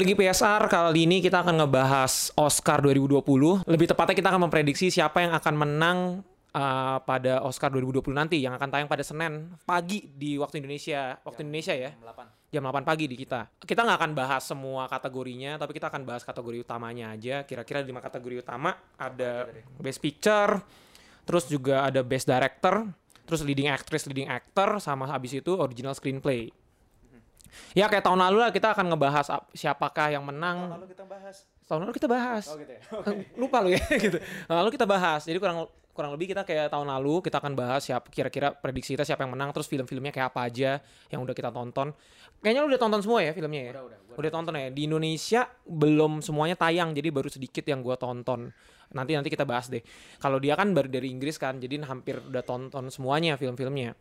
lagi PSR. Kali ini kita akan ngebahas Oscar 2020. Lebih tepatnya kita akan memprediksi siapa yang akan menang uh, pada Oscar 2020 nanti yang akan tayang pada Senin pagi di waktu Indonesia, waktu Indonesia ya. Jam 8 pagi di kita. Kita nggak akan bahas semua kategorinya, tapi kita akan bahas kategori utamanya aja. Kira-kira lima kategori utama ada Best Picture, terus juga ada Best Director, terus Leading Actress, Leading Actor, sama habis itu Original Screenplay. Ya kayak tahun lalu lah kita akan ngebahas ap- siapakah yang menang. Lalu kita bahas. Tahun lalu kita bahas. Oh gitu ya. Lupa lu ya gitu. Tahun lalu kita bahas. Jadi kurang kurang lebih kita kayak tahun lalu kita akan bahas siapa kira-kira prediksi kita siapa yang menang terus film-filmnya kayak apa aja yang udah kita tonton. Kayaknya lu udah tonton semua ya filmnya ya? Udah, udah, Udah tonton ya. Di Indonesia belum semuanya tayang jadi baru sedikit yang gua tonton. Nanti nanti kita bahas deh. Kalau dia kan baru dari Inggris kan, jadi hampir udah tonton semuanya film-filmnya.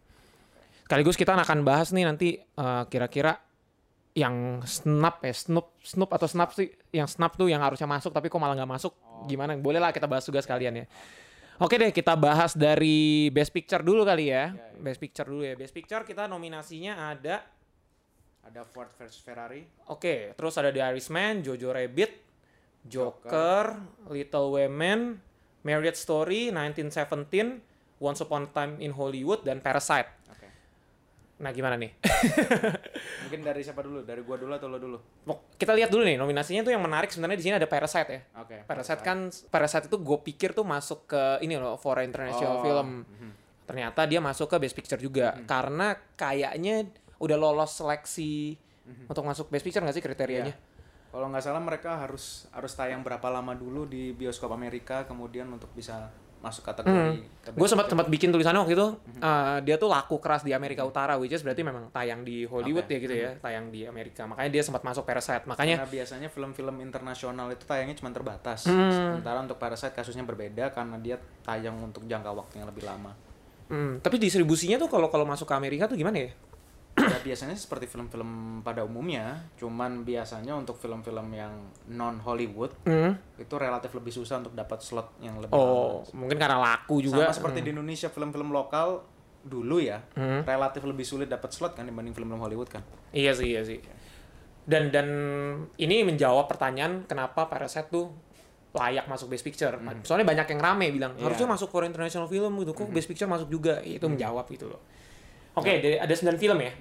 Sekaligus kita akan bahas nih nanti eh, kira-kira yang snap ya snap snap atau snap sih yang snap tuh yang harusnya masuk tapi kok malah nggak masuk? Gimana? Boleh lah kita bahas juga sekalian ya. Oke deh kita bahas dari best picture dulu kali ya. Best picture dulu ya. Best picture kita nominasinya ada Ada Ford versus Ferrari. oke terus ada The Irishman Jojo Rabbit Joker, Little Women Marriage Story 1917 Once Upon a Time in Hollywood dan Parasite. Nah gimana nih Mungkin dari siapa dulu? Dari gua dulu atau lo dulu? Kita lihat dulu nih nominasinya tuh yang menarik sebenarnya di sini ada Parasite ya Oke. Parasite kan Parasite itu gue pikir tuh masuk ke ini loh for international Oh, film. mhm. Ternyata dia masuk ke Best Picture juga karena kayaknya udah lolos seleksi untuk masuk Best Picture nggak sih kriterianya? Iya. Kalau nggak salah mereka harus harus tayang berapa lama dulu di bioskop Amerika kemudian untuk bisa masuk kategori. ke Gue sempat sempat bikin tulisannya waktu itu eh, dia tuh laku keras di Amerika Utara, which is berarti memang tayang di Hollywood Oke. ya gitu ya, tayang di Amerika. Makanya dia sempat masuk Parasite. Makanya Karena biasanya film-film internasional itu tayangnya cuma terbatas. Hmm. Sementara untuk Parasite kasusnya berbeda karena dia tayang untuk jangka waktu yang lebih lama. hmm, tapi distribusinya tuh kalau kalau masuk ke Amerika tuh gimana ya? Ya biasanya seperti film-film pada umumnya, cuman biasanya untuk film-film yang non Hollywood Hmm. itu relatif lebih susah untuk dapat slot yang lebih Oh, lama. mungkin karena laku juga. Sama seperti di Indonesia film-film lokal dulu ya, Hmm. relatif lebih sulit dapat slot kan dibanding film-film Hollywood kan. Iya sih, iya sih. Dan dan ini menjawab pertanyaan kenapa Parasite tuh layak masuk Best Picture. Soalnya banyak yang rame bilang Iya. harusnya masuk for international film gitu. Kok Best Picture masuk juga? Itu menjawab gitu loh. Oke, dari- ada 9 film ya.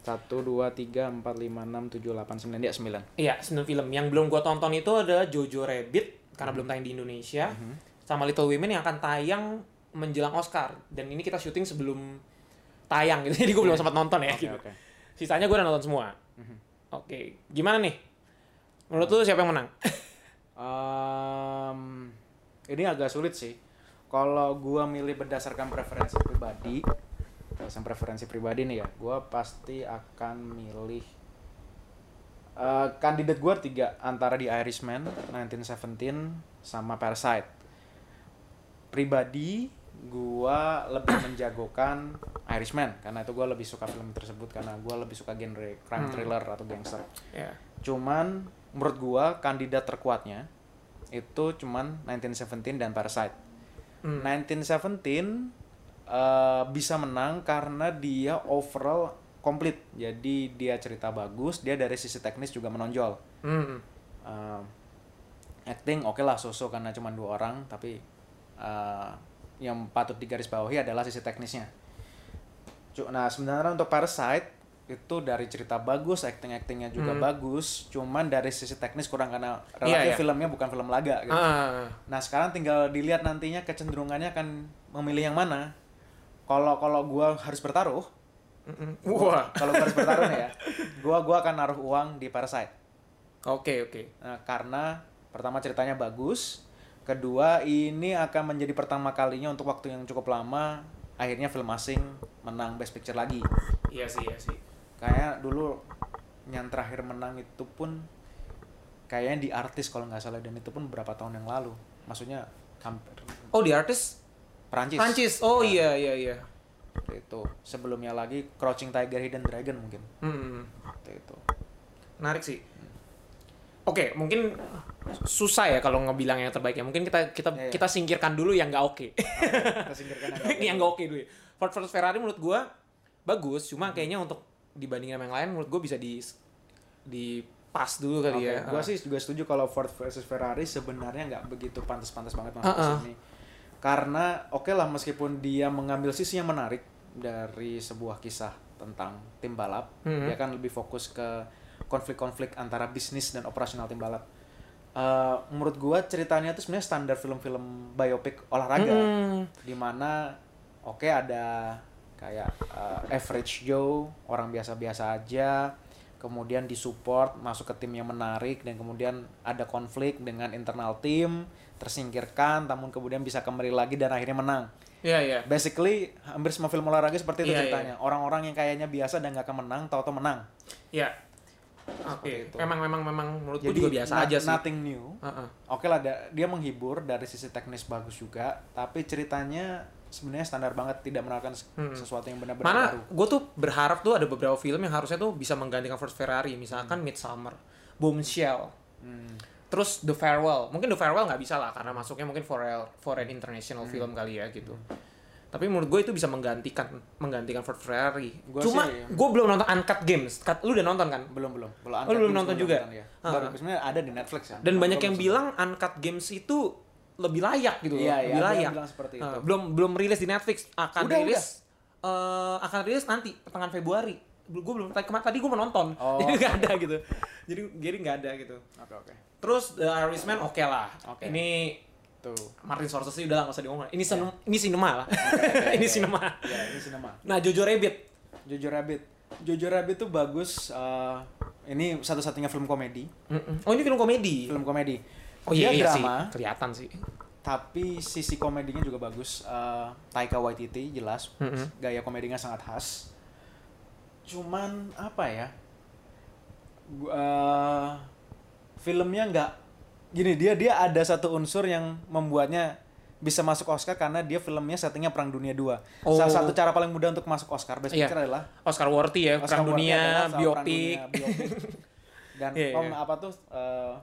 Satu, dua, tiga, empat, lima, enam, tujuh, delapan, sembilan, ya sembilan. Iya, 9 film. Yang belum gua tonton itu adalah Jojo Rabbit karena belum tayang di Indonesia. Sama Little Women yang akan tayang menjelang Oscar. Dan ini kita syuting sebelum tayang gitu. Jadi gue belum sempat nonton ya Oke, gitu. oke. Sisanya gue udah nonton semua. Oke, gimana nih? Menurut lu siapa yang menang? Em, ini agak sulit sih. Kalau gua milih berdasarkan preferensi pribadi, berdasarkan preferensi pribadi nih ya, gua pasti akan milih eh, kandidat gua tiga antara The Irishman, 1917, sama Parasite. Pribadi, gua lebih menjagokan Irishman karena itu gua lebih suka film tersebut karena gua lebih suka genre crime thriller atau gangster. ya. Cuman menurut gua kandidat terkuatnya itu cuman 1917 dan Parasite. Hmm. 1917 eh, bisa menang karena dia overall komplit. Jadi dia cerita bagus, dia dari sisi teknis juga menonjol. Hmm. Eh, acting oke lah sosok karena cuma dua orang tapi eh, yang patut digarisbawahi adalah sisi teknisnya. Nah sebenarnya untuk Parasite itu dari cerita bagus, acting-actingnya juga bagus, cuman dari sisi teknis kurang karena Hmm. relatif iya. filmnya bukan film laga. Gitu. Ah, Nah sekarang tinggal dilihat nantinya kecenderungannya akan memilih yang mana. Kalau kalau gua harus bertaruh, mm-mm. Wah. kalau harus bertaruh nih ya, gua gua akan naruh uang di Parasite. Oke, oke. Nah, karena pertama ceritanya bagus, kedua ini akan menjadi pertama kalinya untuk waktu yang cukup lama akhirnya film asing menang Best Picture lagi. Iya sih, iya sih. Kayak dulu yang terakhir menang itu pun kayaknya di artis kalau nggak salah dan itu pun beberapa tahun yang lalu. Maksudnya hampir Oh, di artis Perancis. Prancis. Oh iya, iya, iya. Seperti itu. Sebelumnya lagi Crouching Tiger Hidden Dragon mungkin. Hmm. Itu. Menarik sih. Oke, mungkin susah ya kalau ngebilang yang terbaik ya. Mungkin kita kita Iya, iya. kita singkirkan dulu yang nggak oke. Kita singkirkan yang nggak yang nggak oke dulu. ya. Ford versus Ferrari menurut gua bagus, cuma kayaknya untuk dibandingin sama yang lain menurut gua bisa di di pas dulu kali Oke, ya. Gue Ah. sih juga setuju kalau Ford versus Ferrari sebenarnya nggak begitu pantas-pantas banget masuk ke Uh-uh. sini. Karena oke lah meskipun dia mengambil sisi yang menarik dari sebuah kisah tentang tim balap, Mhm. dia kan lebih fokus ke konflik-konflik antara bisnis dan operasional tim balap. Eh, menurut gua ceritanya itu sebenarnya standar film-film biopic olahraga Mm. di mana oke ada kayak uh, average Joe orang biasa-biasa aja kemudian disupport masuk ke tim yang menarik dan kemudian ada konflik dengan internal tim tersingkirkan namun kemudian bisa kembali lagi dan akhirnya menang Iya, iya. basically hampir semua film olahraga seperti itu Iya, ceritanya orang-orang yang kayaknya biasa dan gak akan menang tahu-tahu menang Iya. Seperti Oke. itu. Memang memang memang menurut gue jadi juga biasa aja sih. nothing new Heeh. oke lah da- dia menghibur dari sisi teknis bagus juga tapi ceritanya sebenarnya standar banget tidak menawarkan Hmm. sesuatu yang benar-benar Mana gue tuh berharap tuh ada beberapa film yang harusnya tuh bisa menggantikan Ford Ferrari, misalkan Midsummer, Bombshell, Hmm. terus The Farewell. Mungkin The Farewell nggak bisa lah karena masuknya mungkin for for an international Hmm. film kali ya gitu. Tapi menurut gue itu bisa menggantikan menggantikan Ford Ferrari. Gua Cuma sih- gue belum nonton Uncut Games. Cut, lu udah nonton kan? belum belum belum Oh, lu belum nonton juga? ya. Ah. baru sebenarnya ada di Netflix ya Dan banyak yang bilang Uncut Games itu lebih layak gitu loh, Iya, iya, lebih yang layak. bilang seperti itu. belum belum rilis di Netflix, akan Udah, rilis eh, akan rilis nanti pertengahan Februari. Gue belum tadi kemarin tadi gue menonton, Oh, jadi nggak oke. ada gitu. Jadi jadi nggak ada gitu. oke oke Terus The Irishman oke lah. Oke. Ini tuh Martin Scorsese udah nggak usah diomongin. Ini sinem, ini sinema lah. ini sinema. ya ini sinema Nah Jojo Rabbit. Jojo Rabbit Jojo Rabbit tuh bagus eh, ini satu-satunya film komedi Mm-mm. Oh ini film komedi. film komedi Oh iya, Dia iya sih. drama Kelihatan sih. tapi sisi komedinya juga bagus Eh, Taika Waititi jelas Mm-mm. gaya komedinya sangat khas cuman apa ya eh, filmnya nggak gini dia dia ada satu unsur yang membuatnya bisa masuk Oscar karena dia filmnya settingnya Perang Dunia 2 Salah Oh. satu cara paling mudah untuk masuk Oscar Best Iya. Picture adalah Oscar worthy ya, Oscar Perang Worthy Dunia, soal Perang. Dunia, biopik. Dan om iya. apa tuh eh,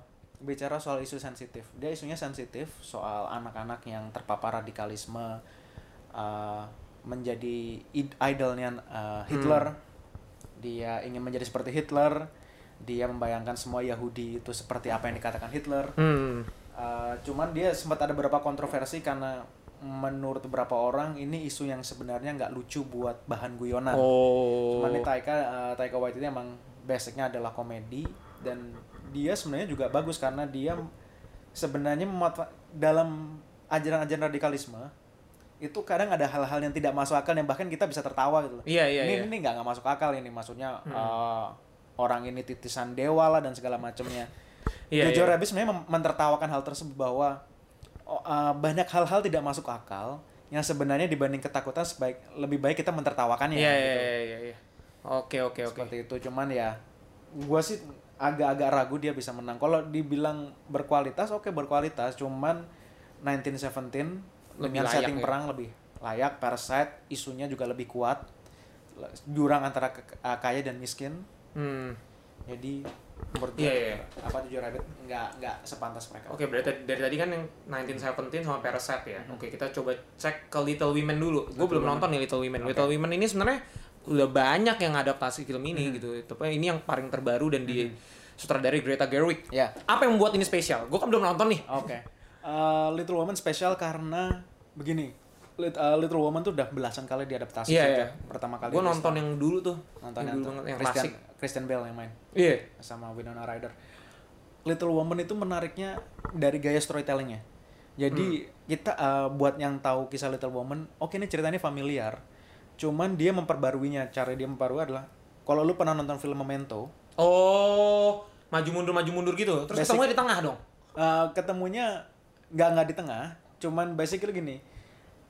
bicara soal isu sensitif. Dia isunya sensitif soal anak-anak yang terpapar radikalisme eh, menjadi id- idolnya eh, Hitler. Hmm. Dia ingin menjadi seperti Hitler. Dia membayangkan semua Yahudi itu seperti apa yang dikatakan Hitler. Hmm. Uh, cuman dia sempat ada beberapa kontroversi karena menurut beberapa orang ini isu yang sebenarnya nggak lucu buat bahan guyonan. Oh. Cuman ini Taika uh, Taika Waititi emang basicnya adalah komedi dan dia sebenarnya juga bagus karena dia sebenarnya dalam ajaran-ajaran radikalisme itu kadang ada hal-hal yang tidak masuk akal yang bahkan kita bisa tertawa gitu loh. Iya, iya, ini iya. ini nggak nggak masuk akal ini maksudnya uh, orang ini titisan dewa lah dan segala macamnya. Iya, Jojo iya. Rabbit sebenarnya mentertawakan hal tersebut bahwa uh, banyak hal-hal tidak masuk akal yang sebenarnya dibanding ketakutan sebaik lebih baik kita mentertawakannya Iya, gitu. iya, iya, iya. Oke, oke, oke. Seperti itu cuman ya gua sih agak-agak ragu dia bisa menang. Kalau dibilang berkualitas oke berkualitas cuman 1917 Lebih dengan layak setting ya. perang lebih layak Parasite isunya juga lebih kuat jurang antara uh, kaya dan miskin Hmm. jadi menurut Iya, gua, iya. apa Jojo Rabbit nggak nggak sepantas mereka Oke, berarti dari tadi kan yang 1917 sama Parasite ya. Oke, kita coba cek ke Little Women dulu. Gue belum Women. nonton nih Little Women. Oke. Little Women ini sebenarnya udah banyak yang adaptasi film ini gitu. Tapi ini yang paling terbaru dan di sutradari Greta Gerwig. ya Apa yang membuat ini spesial? Gue kan belum nonton nih. Oke. Uh, Little Woman spesial karena begini. Lit- uh, Little Woman tuh udah belasan kali diadaptasi sejak iya. pertama kali. Gue nonton yang dulu tuh. nonton yang yang, dulu banget, yang Christian, klasik. Christian Bale yang main Iya. sama Winona Ryder. Little Woman itu menariknya dari gaya storytellingnya. Jadi Hmm. kita uh, buat yang tahu kisah Little Woman, oke ini ceritanya familiar. Cuman dia memperbaruinya. Cara dia memperbarui adalah kalau lu pernah nonton film Memento, Oh, maju mundur maju mundur gitu. Terus Basic- ketemunya di tengah dong. Uh, ketemunya nggak nggak di tengah, cuman basically gini.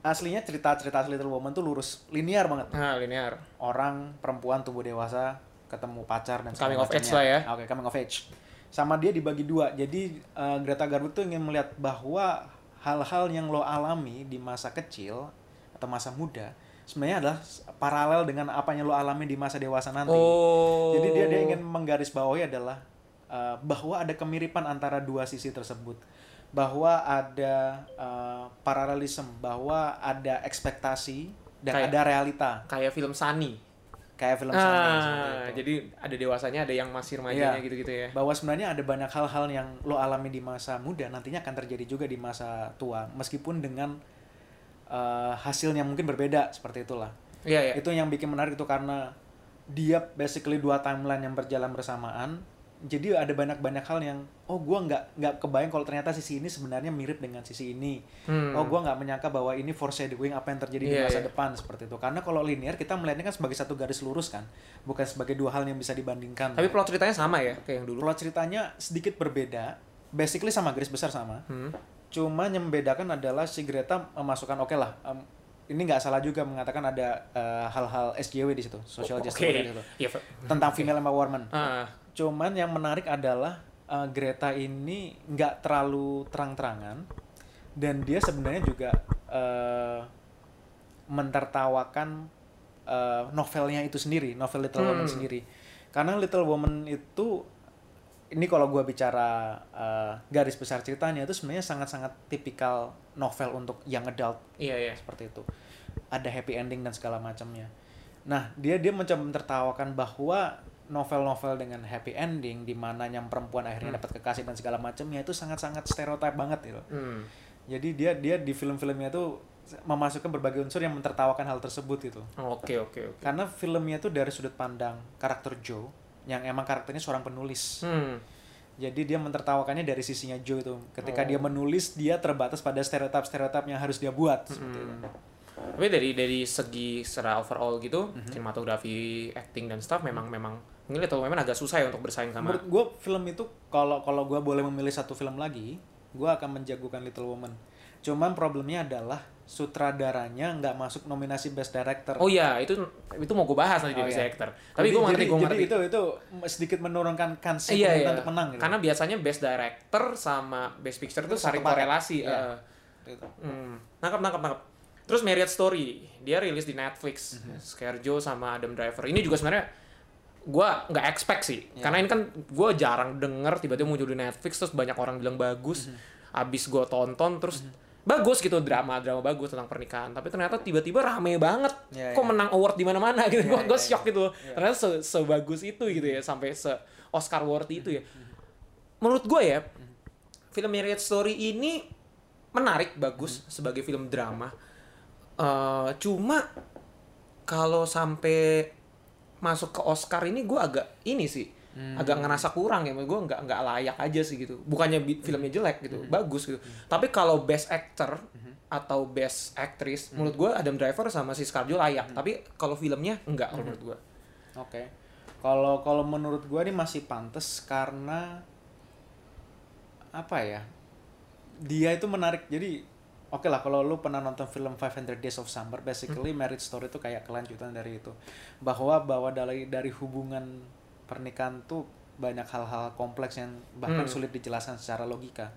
Aslinya cerita-cerita asli Little Woman tuh lurus, linear banget. Nah, linear. Orang perempuan tubuh dewasa ketemu pacar dan Coming of age lah ya. Oke, coming of age. Sama dia dibagi dua. Jadi uh, Greta Garbo tuh ingin melihat bahwa hal-hal yang lo alami di masa kecil atau masa muda sebenarnya adalah paralel dengan apa yang lo alami di masa dewasa nanti. Oh. Jadi dia dia ingin menggarisbawahi adalah uh, bahwa ada kemiripan antara dua sisi tersebut, bahwa ada uh, paralelisme, bahwa ada ekspektasi dan Kayak- ada realita. kayak film Sunny. kayak film Ah, itu. jadi ada dewasanya, ada yang masih remajanya Iya. gitu-gitu ya. bahwa sebenarnya ada banyak hal-hal yang lo alami di masa muda nantinya akan terjadi juga di masa tua meskipun dengan eh, hasil yang mungkin berbeda seperti itulah Iya, iya. itu yang bikin menarik itu karena dia basically dua timeline yang berjalan bersamaan jadi ada banyak-banyak hal yang oh gua nggak nggak kebayang kalau ternyata sisi ini sebenarnya mirip dengan sisi ini Hmm. oh gua nggak menyangka bahwa ini foreshadowing apa yang terjadi di Iya, masa iya. depan seperti itu karena kalau linear kita melihatnya kan sebagai satu garis lurus kan bukan sebagai dua hal yang bisa dibandingkan Tapi plot ceritanya sama ya, kayak yang dulu. plot ceritanya sedikit berbeda basically sama garis besar sama Hmm. Cuma yang membedakan adalah si Greta memasukkan oke lah em, ini nggak salah juga mengatakan ada eh, hal-hal SJW di situ social Oke. justice warrior di situ Pak. tentang female empowerment Ah, cuman yang menarik adalah eh, Greta ini nggak terlalu terang-terangan dan dia sebenarnya juga eh, mentertawakan eh, novelnya itu sendiri novel Little Woman Hmm. sendiri karena Little Woman itu ini kalau gua bicara eh, garis besar ceritanya itu sebenarnya sangat-sangat tipikal novel untuk young adult iya, iya. seperti itu ada happy ending dan segala macamnya nah dia dia mencoba mentertawakan bahwa novel-novel dengan happy ending di mana yang perempuan akhirnya Hmm. dapat kekasih dan segala macamnya itu sangat-sangat stereotip banget gitu Hmm. jadi dia dia di film-filmnya tuh memasukkan berbagai unsur yang mentertawakan hal tersebut gitu Oke, oke, oke. karena filmnya tuh dari sudut pandang karakter Joe yang emang karakternya seorang penulis Hmm. jadi dia mentertawakannya dari sisinya Joe itu ketika Oh. dia menulis dia terbatas pada stereotip-stereotip yang harus dia buat seperti itu. Hmm. Tapi dari dari segi secara overall gitu, Mhm. sinematografi, acting dan stuff memang memang ini Little Women agak susah ya untuk bersaing sama Menurut gue film itu kalau kalau gue boleh memilih satu film lagi, gue akan menjagokan Little Woman. Cuman problemnya adalah sutradaranya nggak masuk nominasi Best Director. Oh iya, itu itu mau gue bahas nanti di Oh, Best iya. Actor. Tapi gue ngerti, gue jadi ngerti. itu itu sedikit menurunkan kans iya, iya. untuk menang gitu. Karena biasanya Best Director sama Best Picture itu saling paket. korelasi. Iya. eh. Gitu. Hmm. Nangkap, nangkap, nangkap. Terus Marriage Story, dia rilis di Netflix, Mhm. Scarjo sama Adam Driver. Ini juga sebenarnya gue nggak expect sih, Iya. karena ini kan gue jarang denger tiba-tiba muncul di Netflix terus banyak orang bilang bagus, Mhm. abis gue tonton terus bagus gitu drama drama bagus tentang pernikahan, tapi ternyata tiba-tiba rame banget, Iya, kok iya. menang award di mana-mana gitu, Iya, gue iya, gue iya. shock gitu, Iya. ternyata se sebagus itu gitu ya sampai se Oscar worthy itu ya. Mhm. Menurut gue ya, film Marriage Story ini menarik bagus Mhm. sebagai film drama Eh, cuma kalau sampai masuk ke Oscar ini gue agak ini sih Hmm. agak ngerasa kurang ya gue nggak nggak layak aja sih gitu. Bukannya bi- filmnya jelek gitu bagus gitu. Tapi kalau best actor atau best actress menurut gue Adam Driver sama si Scarjo layak. Tapi kalau filmnya enggak kalau menurut gue Oke. Kalau kalau menurut gue ini masih pantas karena apa ya? Dia itu menarik. Jadi oke lah kalau lu pernah nonton film 500 Days of Summer, basically Marriage Story itu kayak kelanjutan dari itu. Bahwa bahwa dari dari hubungan pernikahan tuh banyak hal-hal kompleks yang bahkan Hmm. sulit dijelaskan secara logika.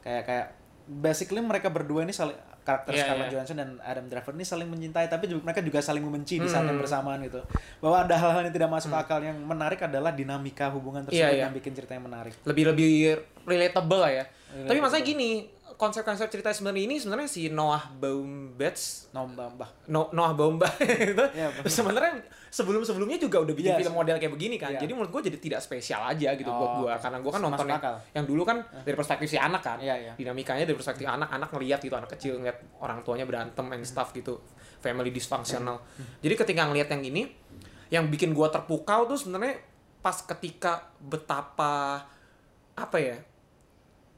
Kayak kayak basically mereka berdua ini saling karakter Iya, Scarlett iya. Johansson dan Adam Driver ini saling mencintai tapi juga, mereka juga saling membenci di saat yang Hmm. bersamaan gitu. Bahwa ada hal-hal yang tidak masuk akal yang menarik adalah dinamika hubungan tersebut Iya, iya. yang bikin ceritanya menarik. lebih lebih relatable lah ya tapi Relatable. masalahnya gini konsep-konsep cerita sebenarnya ini sebenarnya si Noah Baumbach Nombah, mbah. No, Noah Baumbach itu Iya, Bang. sebenarnya sebelum-sebelumnya juga udah bikin Iya, film model kayak begini kan. iya. Jadi menurut gue jadi tidak spesial aja gitu buat Oh, gue oke. karena gue kan nonton yang, dulu kan dari perspektif si anak kan. Iya, iya. Dinamikanya dari perspektif anak, anak ngelihat gitu anak kecil ngeliat orang tuanya berantem and stuff gitu. Family dysfunctional. Jadi ketika ngelihat yang ini yang bikin gue terpukau tuh sebenarnya pas ketika betapa apa ya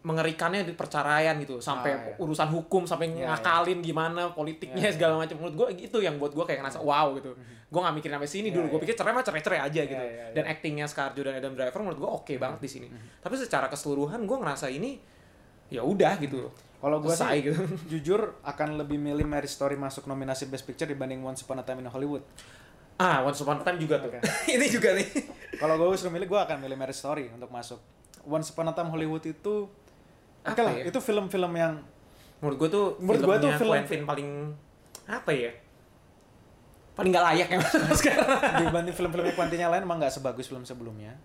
mengerikannya di perceraian gitu sampai Ah, iya. urusan hukum sampai Iya, ngakalin gimana politiknya Iya, segala macam. Menurut gue itu yang buat gue kayak ngerasa wow gitu. Gue nggak mikirin sampai sini Iya, dulu. Gue iya. pikir cerai mah cerai cerai aja gitu. Iya, dan actingnya Scarjo dan Adam Driver menurut gue oke banget di sini. Mhm. tapi secara keseluruhan gue ngerasa ini ya udah gitu. Kalau gue sih gitu. jujur akan lebih milih Marriage Story masuk nominasi Best Picture dibanding Once Upon a Time in Hollywood. ah Once Upon a Time juga tuh. Oke. ini juga nih. Kalau gue suruh milih, gue akan milih Marriage Story untuk masuk. Once Upon a Time Hollywood itu, oke lah, ya? itu film-film yang menurut gue tuh Menurut gua tuh film- Quentin paling apa ya paling nggak layak ya sekarang dibanding film-film Quentin yang lain emang nggak sebagus film sebelumnya.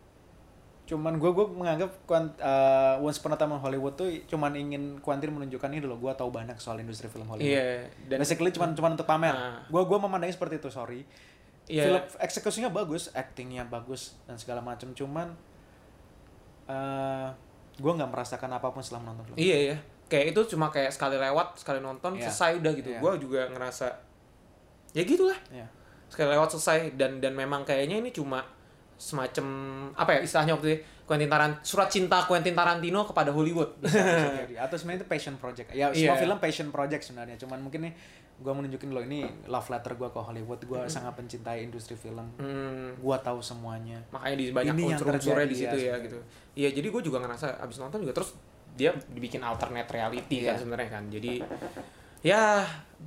Cuman gue gue menganggap uh, Once Upon a Time in Hollywood tuh cuman ingin Quentin menunjukkan ini loh, gue tahu banyak soal industri film Hollywood. iya dan Basically cuman cuman untuk pamer. Gue gua memandangnya seperti itu, sorry. Iya. film eksekusinya bagus actingnya bagus dan segala macam cuman eh gue nggak merasakan apa pun setelah menonton film Iya ya. Kayak itu cuma kayak sekali lewat, sekali nonton, Iya. selesai udah gitu. Iya. Gua juga ngerasa ya gitulah. Iya. Sekali lewat selesai dan dan memang kayaknya ini cuma semacam apa ya istilahnya waktu itu Quentin Tarant surat cinta Quentin Tarantino kepada Hollywood. bisa, bisa jadi. atau sebenarnya itu passion project ya semua Iya. film passion project sebenarnya cuman mungkin nih gue menunjukin lo ini love letter gue ke Hollywood gue sangat mencintai industri film Hmm, gue tahu semuanya makanya di banyak yang unsur-unsurnya di situ ya ya, gitu. Iya, jadi gue juga ngerasa abis nonton juga terus dia dibikin alternate reality kan Iya. sebenarnya kan. Jadi ya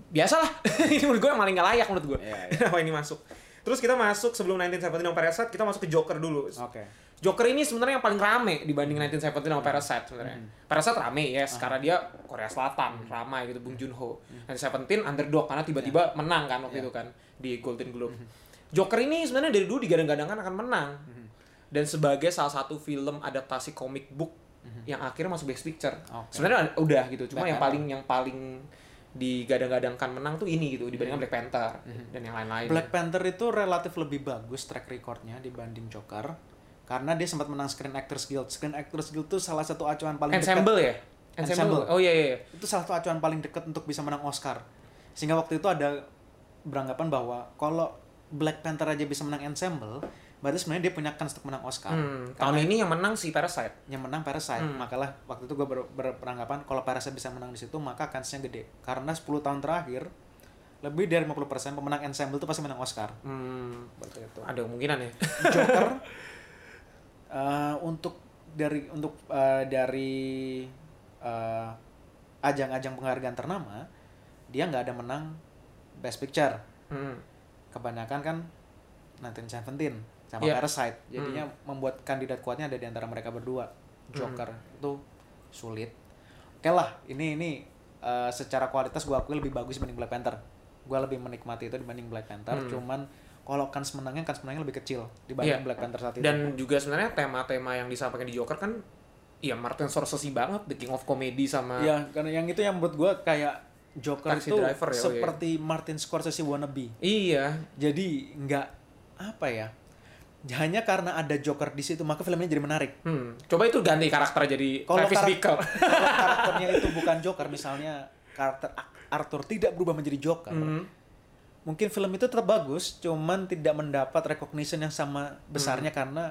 biasalah. ini menurut gue yang paling gak layak menurut gue. Iya. Kenapa ini masuk? Terus kita masuk sebelum 1917 sama Parasite, kita masuk ke Joker dulu. oke Joker ini sebenarnya yang paling rame dibanding 1917 sama Parasite sebenarnya. Parasite rame yes, karena dia Korea Selatan, ramai gitu Bong Joon-ho. 1917 underdog karena tiba-tiba menang kan waktu itu kan di Golden Globe. Joker ini sebenarnya dari dulu digadang-gadangkan akan menang. Dan sebagai salah satu film adaptasi comic book yang akhirnya masuk Best Picture. Oke. Sebenarnya udah gitu, cuma Black yang Panther. paling yang paling digadang-gadangkan menang tuh ini gitu dibandingkan Black Panther dan yang lain-lain. Black Panther itu relatif lebih bagus track recordnya dibanding Joker karena dia sempat menang Screen Actors Guild Screen Actors Guild itu salah satu acuan paling dekat Ensemble ya? Ensemble. Oh iya iya. iya. itu salah satu acuan paling dekat untuk bisa menang Oscar sehingga waktu itu ada beranggapan bahwa kalau Black Panther aja bisa menang ensemble berarti sebenarnya dia punya kans untuk menang Oscar Hmm, tahun ini yang menang si Parasite. yang menang Parasite Hmm. makalah waktu itu gue ber, ber- beranggapan kalau Parasite bisa menang di situ maka kansnya gede karena 10 tahun terakhir lebih dari 50% pemenang ensemble itu pasti menang Oscar Hmm, itu. ada kemungkinan ya. Joker eh, untuk dari untuk eh, dari eh, ajang-ajang penghargaan ternama dia nggak ada menang Best Picture. Hmm. kebanyakan kan 1917 sama Iya. Parasite. Jadinya membuat kandidat kuatnya ada di antara mereka berdua. Joker itu sulit. Oke lah ini ini eh, secara kualitas gue akui lebih bagus dibanding Black Panther. Gue lebih menikmati itu dibanding Black Panther. Cuman kalau kans menangnya kans menangnya lebih kecil dibanding Iya. Black Panther saat itu Dan juga sebenarnya tema-tema yang disampaikan di Joker kan ya Martin Scorsese banget The King of Comedy sama ya karena yang itu yang menurut gue kayak Joker Taxi itu Driver ya, oh iya. seperti Martin Scorsese wannabe Iya. jadi nggak apa ya hanya karena ada Joker di situ maka filmnya jadi menarik Hmm. Coba itu ganti karakter jadi Kalau Travis karak- Bickle. kalau karakternya itu bukan Joker misalnya karakter Arthur tidak berubah menjadi Joker Hmm. Mungkin film itu tetap bagus cuman tidak mendapat recognition yang sama besarnya Hmm. karena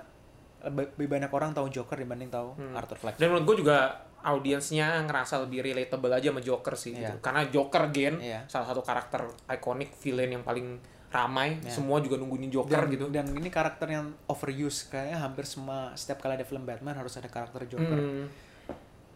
lebih lebih banyak orang tahu Joker dibanding tahu Arthur Fleck Dan menurut gue juga audiensnya ngerasa lebih relatable aja sama Joker sih Iya. gitu. Karena Joker gen Iya. salah satu karakter ikonik villain yang paling ramai, semua juga nungguin Joker dan, gitu. dan ini karakter yang overuse kayaknya hampir semua setiap kali ada film Batman harus ada karakter Joker Hmm.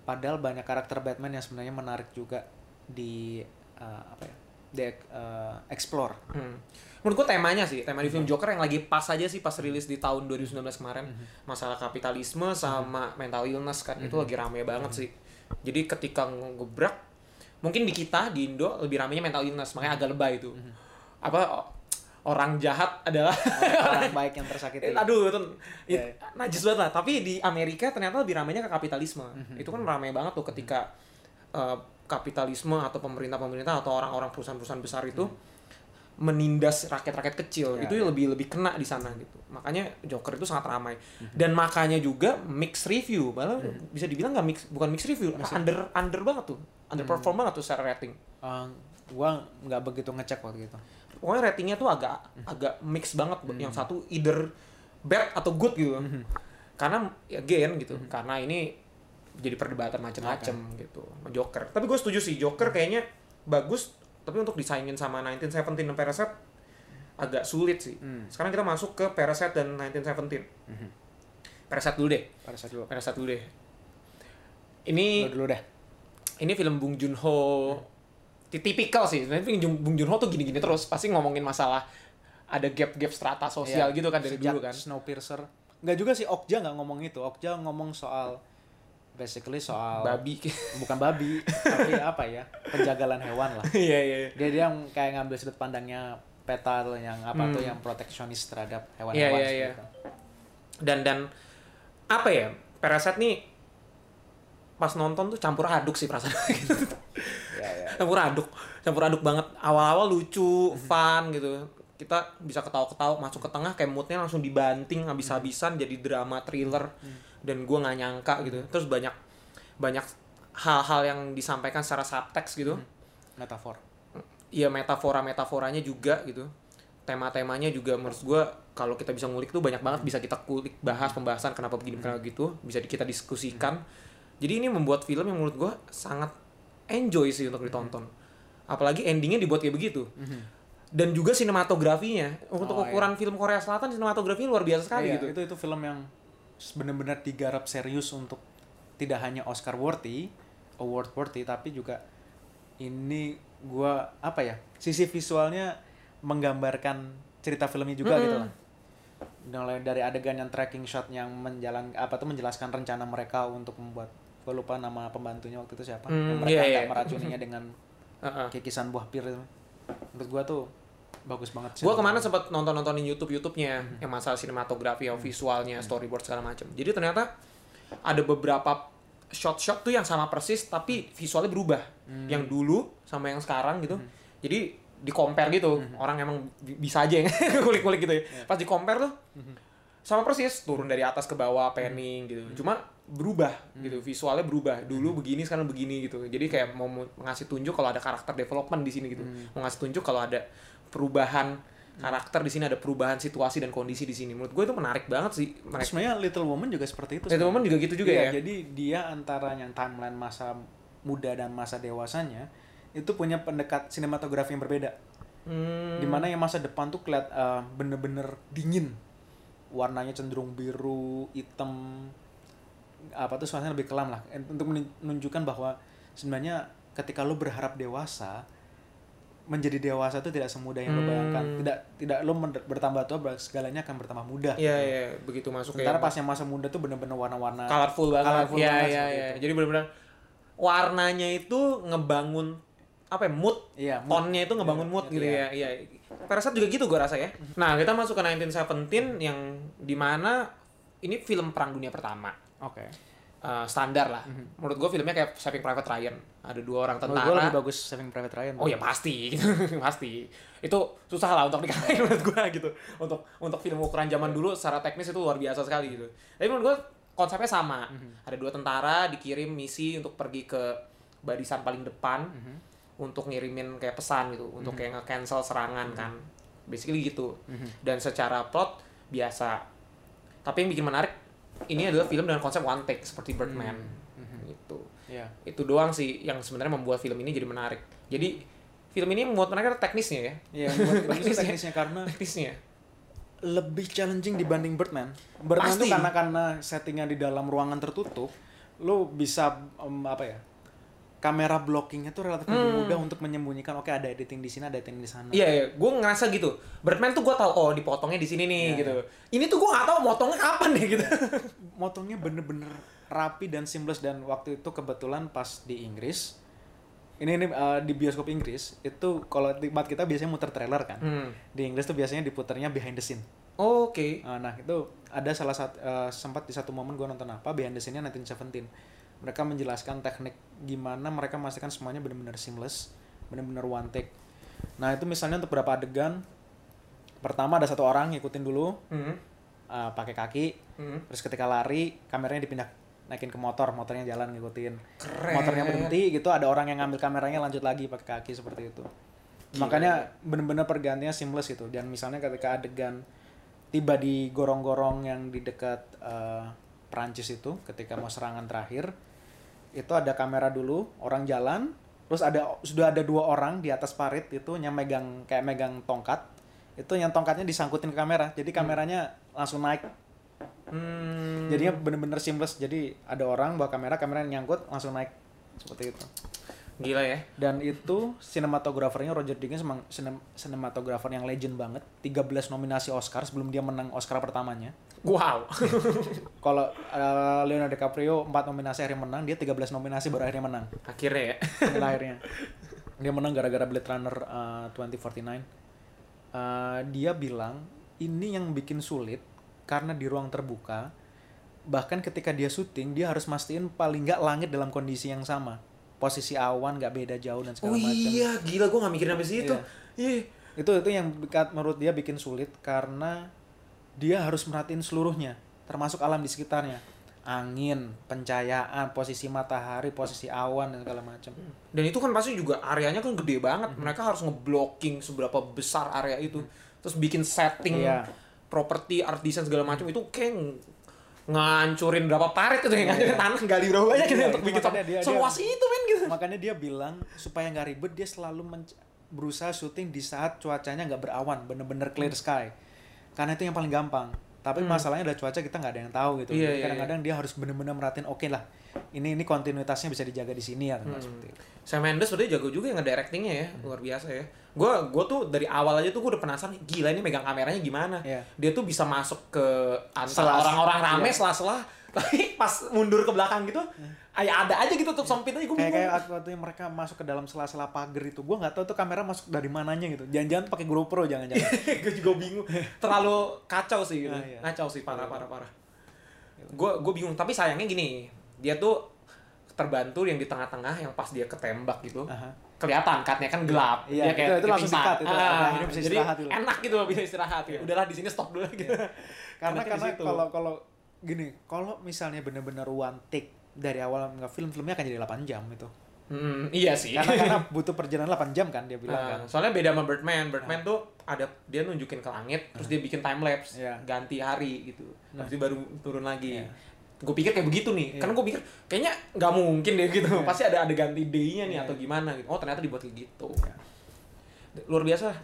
padahal banyak karakter Batman yang sebenarnya menarik juga di uh, apa ya di uh, explore Hmm. Menurut gue temanya sih, tema di film Joker yang lagi pas aja sih pas rilis di tahun 2019 kemarin. Masalah kapitalisme sama mental illness kan, itu lagi rame banget sih. Jadi ketika ngebrak, mungkin di kita, di Indo, lebih ramenya mental illness, makanya agak lebay itu. Apa, o- orang jahat adalah... orang baik yang tersakiti Aduh, itu Iya, it- najis banget lah. Tapi di Amerika ternyata lebih ramenya ke kapitalisme. Itu kan rame banget tuh ketika eh, kapitalisme atau pemerintah-pemerintah atau orang-orang perusahaan-perusahaan besar itu menindas rakyat-rakyat kecil. Ya, itu lebih lebih kena di sana gitu. Makanya Joker itu sangat ramai. Dan makanya juga mix review. Malah bisa dibilang nggak mix bukan mix review, under under banget tuh. Underperform banget tuh secara rating. Uh, gua nggak begitu ngecek waktu itu Pokoknya ratingnya tuh agak agak mix banget. Yang satu either bad atau good gitu. Karena again gitu. Karena ini jadi perdebatan macam-macam gitu. Sama Joker. Tapi gue setuju sih Joker kayaknya bagus. Tapi untuk disaingin sama 1917 dan Parasite agak sulit sih. Sekarang kita masuk ke Parasite dan 1917. Parasite dulu deh. pada saat dulu. Parasite dulu deh. Ini Lu dulu deh ini film Bung Joon-ho. Tipikal sih. Sebenarnya Bung Joon-ho tuh gini-gini terus. Pasti ngomongin masalah ada gap-gap strata sosial Iya, gitu kan dari sejak dulu kan. Snowpiercer. Nggak juga sih Okja nggak ngomong itu. Okja ngomong soal basically soal babi bukan babi tapi apa ya penjagalan hewan lah iya iya iya. dia dia yang kayak ngambil sudut pandangnya peta tuh yang apa tuh yang proteksionis terhadap hewan-hewan Hmm. Iya, iya, seperti iya. itu. dan dan apa ya Parasite nih pas nonton tuh campur aduk sih perasaan gitu Iya, iya. campur aduk campur aduk banget awal-awal lucu fun gitu kita bisa ketawa-ketawa masuk ke tengah kayak moodnya langsung dibanting habis-habisan jadi drama thriller dan gue nggak nyangka gitu. Terus banyak banyak hal-hal yang disampaikan secara subtext gitu. Metafor. Iya metafora metaforanya juga gitu. Tema-temanya juga menurut gue kalau kita bisa ngulik tuh banyak banget. Bisa kita kulik bahas pembahasan kenapa begini kenapa gitu. Bisa kita diskusikan. Jadi ini membuat film yang menurut gue sangat enjoy sih untuk ditonton. Apalagi endingnya dibuat kayak begitu. Dan juga sinematografinya. Untuk Oh, ukuran film Korea Selatan sinematografinya luar biasa sekali Iya, gitu. itu itu film yang benar-benar digarap serius untuk tidak hanya Oscar worthy, award worthy, tapi juga ini gua apa ya sisi visualnya menggambarkan cerita filmnya juga Mm-mm. gitu lah. Mulai dari adegan yang tracking shot yang menjalan apa tuh menjelaskan rencana mereka untuk membuat gue lupa nama pembantunya waktu itu siapa Hmm, yang mereka nggak iya. meracuninya dengan Heeh. kikisan buah pir itu. menurut gua tuh bagus banget sih Gue ke mana sempat nonton nontonin YouTube YouTube-nya yang masalah sinematografi, yang visualnya, storyboard segala macam. Jadi ternyata ada beberapa shot-shot tuh yang sama persis tapi visualnya berubah. Yang dulu sama yang sekarang gitu. Jadi di compare gitu. Orang emang bi- bisa aja yang kulik-kulik gitu ya. Pas di compare tuh sama persis turun dari atas ke bawah panning gitu. Cuma berubah gitu visualnya berubah. Dulu begini sekarang begini gitu. Jadi kayak mau mau ngasih tunjuk kalau ada karakter development di sini gitu. Mau ngasih tunjuk kalau ada perubahan karakter di sini ada perubahan situasi dan kondisi di sini menurut gue itu menarik banget sih mereka sebenarnya Little Woman juga seperti itu. Little. Woman juga gitu juga Iya, ya Jadi dia antara yang timeline masa muda dan masa dewasanya itu punya pendekat sinematografi yang berbeda. Hmm, Di mana yang masa depan tuh keliat eh, bener-bener dingin, warnanya cenderung biru, hitam, apa tuh suasananya lebih kelam lah. Untuk menun- menunjukkan bahwa sebenarnya ketika lo berharap dewasa, menjadi dewasa itu tidak semudah yang lo bayangkan. Hmm. Tidak tidak lo bertambah tua segalanya akan bertambah mudah. iya iya begitu masuk Sementara kayak pas yang masa muda tuh bener-bener warna-warna colorful banget Colorful iya banget iya iya itu. jadi benar-benar warnanya itu ngebangun apa ya mood Iya, mood. tonnya itu ngebangun Iya, mood gitu iya. ya iya Parasite juga gitu gue rasa ya nah kita masuk ke 1917 yang di mana ini film perang dunia pertama Oke. Eh, standar lah. Menurut gue filmnya kayak Saving Private Ryan. Ada dua orang Menurut gue lebih tentara bagus Saving Private Ryan. oh ya pasti gitu. Pasti. Itu susah lah untuk dikalahin menurut gue gitu. Untuk untuk film ukuran zaman dulu secara teknis itu luar biasa sekali gitu. Tapi menurut gue konsepnya sama. Ada dua tentara dikirim misi untuk pergi ke barisan paling depan untuk ngirimin kayak pesan gitu. Untuk kayak nge-cancel serangan kan. Basically gitu. Dan secara plot biasa. Tapi yang bikin menarik ini adalah film dengan konsep one take seperti Birdman gitu Iya. itu doang sih yang sebenarnya membuat film ini jadi menarik jadi film ini membuat menarik teknisnya ya Iya, buat bagus Teknisnya. teknisnya karena teknisnya lebih challenging dibanding Birdman. Birdman Pasti. tuh karena karena settingnya di dalam ruangan tertutup, lo bisa em, apa ya? Kamera blockingnya tuh relatif lebih mudah untuk menyembunyikan oke ada editing di sini, ada editing di sana. Hmm. Iya, iya. gue ngerasa gitu. Birdman tuh gue tahu oh dipotongnya di sini nih Iya, gitu. Ini tuh gue nggak tahu motongnya kapan deh gitu. Motongnya bener-bener rapi dan seamless dan waktu itu kebetulan pas di Inggris ini ini eh, di bioskop Inggris itu kalau di tempat kita biasanya muter trailer kan. Hmm. Di Inggris tuh biasanya diputernya behind the scene. Oke. Uh, Nah itu ada salah satu sempat di satu momen gue nonton apa behind the scene-nya 1917 mereka menjelaskan teknik gimana mereka memastikan semuanya benar-benar seamless benar-benar one take nah itu misalnya untuk beberapa adegan pertama ada satu orang ngikutin dulu Hmm. uh, pakai kaki Hmm. terus ketika lari kameranya dipindah naikin ke motor motornya jalan ngikutin Keren. motornya berhenti gitu ada orang yang ngambil kameranya lanjut lagi pakai kaki seperti itu makanya bener-bener pergantiannya seamless gitu dan misalnya ketika adegan tiba di gorong-gorong yang di dekat eh, Perancis itu ketika mau serangan terakhir itu ada kamera dulu orang jalan terus ada sudah ada dua orang di atas parit itu yang megang kayak megang tongkat. Itu yang tongkatnya disangkutin ke kamera jadi kameranya langsung naik. Hmm. jadinya bener-bener seamless jadi ada orang bawa kamera kamera yang nyangkut langsung naik. Seperti itu. Gila ya. dan itu sinematografernya Roger Deakins emang sinem- sinematografer yang legend banget. 13 nominasi Oscar sebelum dia menang Oscar pertamanya Wow. kalau eh, Leonardo DiCaprio 4 nominasi akhirnya menang dia 13 nominasi baru akhirnya menang Akhirnya ya. Inilah akhirnya dia menang gara-gara Blade Runner eh, 2049 Eh, dia bilang ini yang bikin sulit karena di ruang terbuka bahkan ketika dia syuting dia harus mastiin paling nggak langit dalam kondisi yang sama posisi awan nggak beda jauh dan segala Oh macam iya, gila gue gak mikirin sampai situ. Iya. Itu itu yang menurut dia bikin sulit karena dia harus merhatiin seluruhnya, termasuk alam di sekitarnya. Angin, pencahayaan, posisi matahari, posisi awan dan segala macam. Dan itu kan pasti juga areanya kan gede banget. Mereka harus ngeblocking seberapa besar area itu. Terus bikin setting Iya. properti, art design segala macam itu kayak ng- ngancurin berapa parit itu yang ngancurin tanah gali berapa banyak gitu Iya, untuk bikin makanya dia- seluas itu men gitu. Makanya dia bilang supaya nggak ribet dia selalu berusaha syuting di saat cuacanya nggak berawan, bener-bener clear sky. Karena itu yang paling gampang. Tapi masalahnya ada cuaca kita nggak ada yang tahu gitu. Hmm. Iya, Jadi iya, kadang-kadang dia harus bener-bener merhatiin oke lah. Ini ini kontinuitasnya bisa dijaga di sini ya Hmm. seperti itu. Sam Mendes sebenarnya jago juga yang ngedirectingnya ya, luar biasa ya. Gue gue tuh dari awal aja tuh gue udah penasaran, gila ini megang kameranya gimana. Iya. Dia tuh bisa masuk ke antara orang-orang rame iya. sela-sela, tapi pas mundur ke belakang gitu, ya ada aja gitu tuh sempit aja gue Kayak bingung. kayak waktu yang mereka masuk ke dalam sela-sela pagar itu, gue nggak tahu tuh kamera masuk dari mananya gitu. Jangan-jangan pakai GoPro jangan-jangan. gue juga bingung. Terlalu kacau sih gitu. Ah, iya. kacau sih parah parah parah. Gue gue bingung. Tapi sayangnya gini dia tuh terbantu yang di tengah-tengah yang pas dia ketembak gitu. Aha. kelihatan katnya kan gelap. Iya, Dia kayak itu- itu langsung di-cut itu. Ah, Nah, bisa jadi istirahat enak gitu bisa istirahat. Ya udahlah di sini stop dulu. Gitu karena karena kalau kalau gini kalau misalnya bener-bener one take dari awal nggak film filmnya akan jadi 8 jam itu Hmm, iya sih karena karena butuh perjalanan 8 jam kan dia bilang Nah, kan soalnya beda sama Birdman. Birdman tuh ada dia nunjukin ke langit, terus dia bikin time lapse, Iya. ganti hari gitu. Nah. Baru turun lagi. Iya. Gue pikir kayak begitu nih. Iya. Kan gue pikir kayaknya nggak mungkin deh gitu. Iya. Pasti ada ada ganti day-nya nih Iya. atau gimana gitu. Oh, ternyata dibuat kayak gitu. Iya. Luar biasa.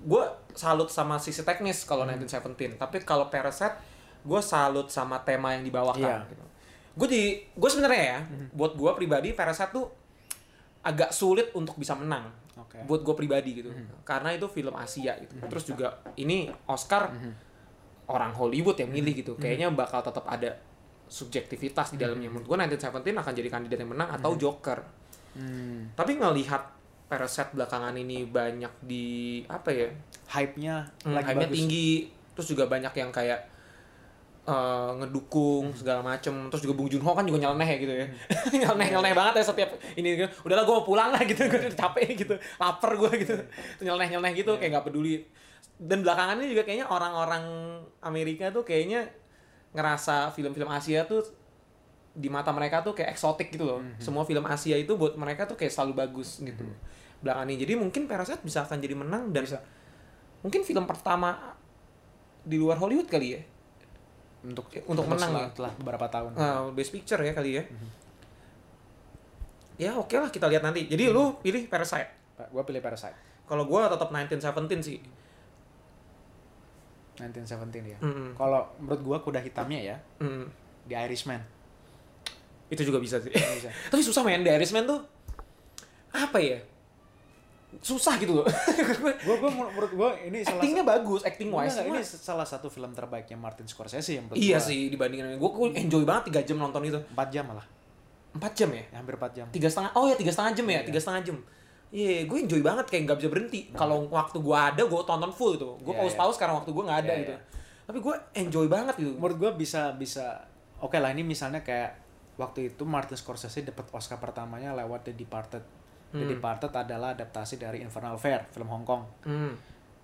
Gue salut sama sisi teknis kalau Hmm. 1917. Tapi kalau Parasite, gue salut sama tema yang dibawakan Iya. gitu. Gue di gue sebenarnya ya, Hmm. buat gue pribadi Parasite tuh agak sulit untuk bisa menang. Oke. Buat gue pribadi gitu. Mhm. karena itu film Asia gitu. Terus juga ini Oscar Mhm. orang Hollywood yang milih gitu. Kayaknya bakal tetap ada subjektivitas di Mhm. dalamnya. Menurut gue 1917 akan jadi kandidat yang menang atau Joker. Hmm. tapi ngelihat Parasite belakangan ini banyak di apa ya hype-nya hmm, lagi hype-nya bagus. tinggi. Terus juga banyak yang kayak eh, ngedukung segala macem. Terus juga Bung Joon Ho kan juga nyeleneh ya gitu ya. Nyeleneh nyeleneh banget ya setiap ini gitu. udahlah gue mau pulang lah gitu. Gue udah capek gitu. Lapar gue gitu. Tuh nyeleneh nyeleneh gitu kayak nggak peduli. Dan belakangan ini juga kayaknya orang-orang Amerika tuh kayaknya ngerasa film-film Asia tuh di mata mereka tuh kayak eksotik gitu loh. Semua film Asia itu buat mereka tuh kayak selalu bagus gitu. Belakangan ini. Jadi mungkin Parasite bisa akan jadi menang dan Bisa. mungkin film pertama di luar Hollywood kali ya untuk Untuk menang setelah, ya? setelah beberapa tahun. Nah, best picture ya kali ya. Mhm. ya oke lah kita lihat nanti. Jadi lu pilih Parasite. Gue pilih Parasite. Kalau gua tetap 1917 sih. 1917 ya? Mm-mm. kalau menurut gue kuda hitamnya ya Mm. The Irishman. Itu juga bisa sih. Bisa. tapi susah main The Irishman tuh apa ya susah gitu loh. Gue gue menurut gue ini salah actingnya bagus acting wise enggak, ini salah satu film terbaiknya Martin Scorsese yang menurut iya gua. sih dibandingin gue gue enjoy banget tiga jam nonton itu. 4 jam malah. Empat jam ya? Ya, hampir 4 jam. Tiga setengah oh ya tiga setengah jam ya? Iya. tiga setengah jam. Iya gue enjoy banget kayak nggak bisa berhenti. Kalau waktu gue ada gue tonton full gitu. Gue Iya, pause pause karena waktu gue nggak ada Iya, gitu. iya. tapi gue enjoy banget gitu. Menurut gue bisa bisa oke lah ini misalnya kayak waktu itu Martin Scorsese dapat Oscar pertamanya lewat The Departed The Hmm. Departed adalah adaptasi dari Infernal Fair film Hong Kong Hmm.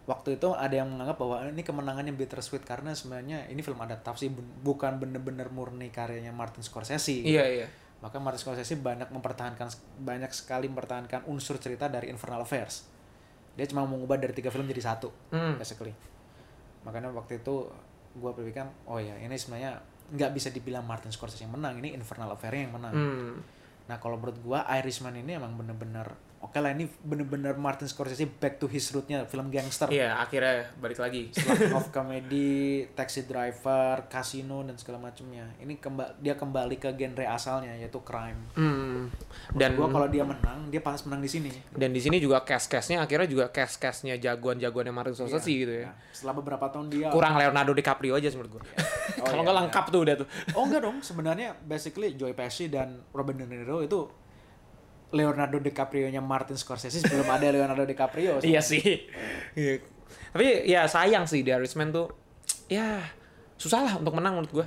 waktu itu ada yang menganggap bahwa ini kemenangan yang bittersweet karena sebenarnya ini film adaptasi bukan bener-bener murni karyanya Martin Scorsese iya iya maka Martin Scorsese banyak mempertahankan banyak sekali mempertahankan unsur cerita dari Infernal Affairs dia cuma mengubah dari tiga film jadi satu Hmm. basically makanya waktu itu gue berpikir oh ya ini sebenarnya nggak bisa dibilang Martin Scorsese yang menang ini Infernal Affair yang menang Hmm. Nah kalau menurut gue Irishman ini emang bener-bener oke lah ini bener-bener Martin Scorsese back to his rootnya film gangster iya akhirnya balik lagi setelah of comedy, taxi driver, casino dan segala macamnya. Ini kembali dia kembali ke genre asalnya yaitu crime. Hmm. Dan Dan gua kalau dia menang, dia pas menang di sini. dan di sini juga cast castnya akhirnya juga cast castnya jagoan-jagoannya Martin Scorsese Iya, gitu ya. nah, setelah beberapa tahun dia Kurang Leonardo DiCaprio aja menurut gue. Oh, Kalau iya, nggak iya. lengkap tuh udah tuh. Oh enggak dong, sebenarnya basically Joey Pesci dan Robert De Niro itu Leonardo DiCaprio-nya Martin Scorsese sebelum ada Leonardo DiCaprio. iya sih. Iya. Tapi ya sayang sih The Irishman tuh ya susah lah untuk menang menurut gue.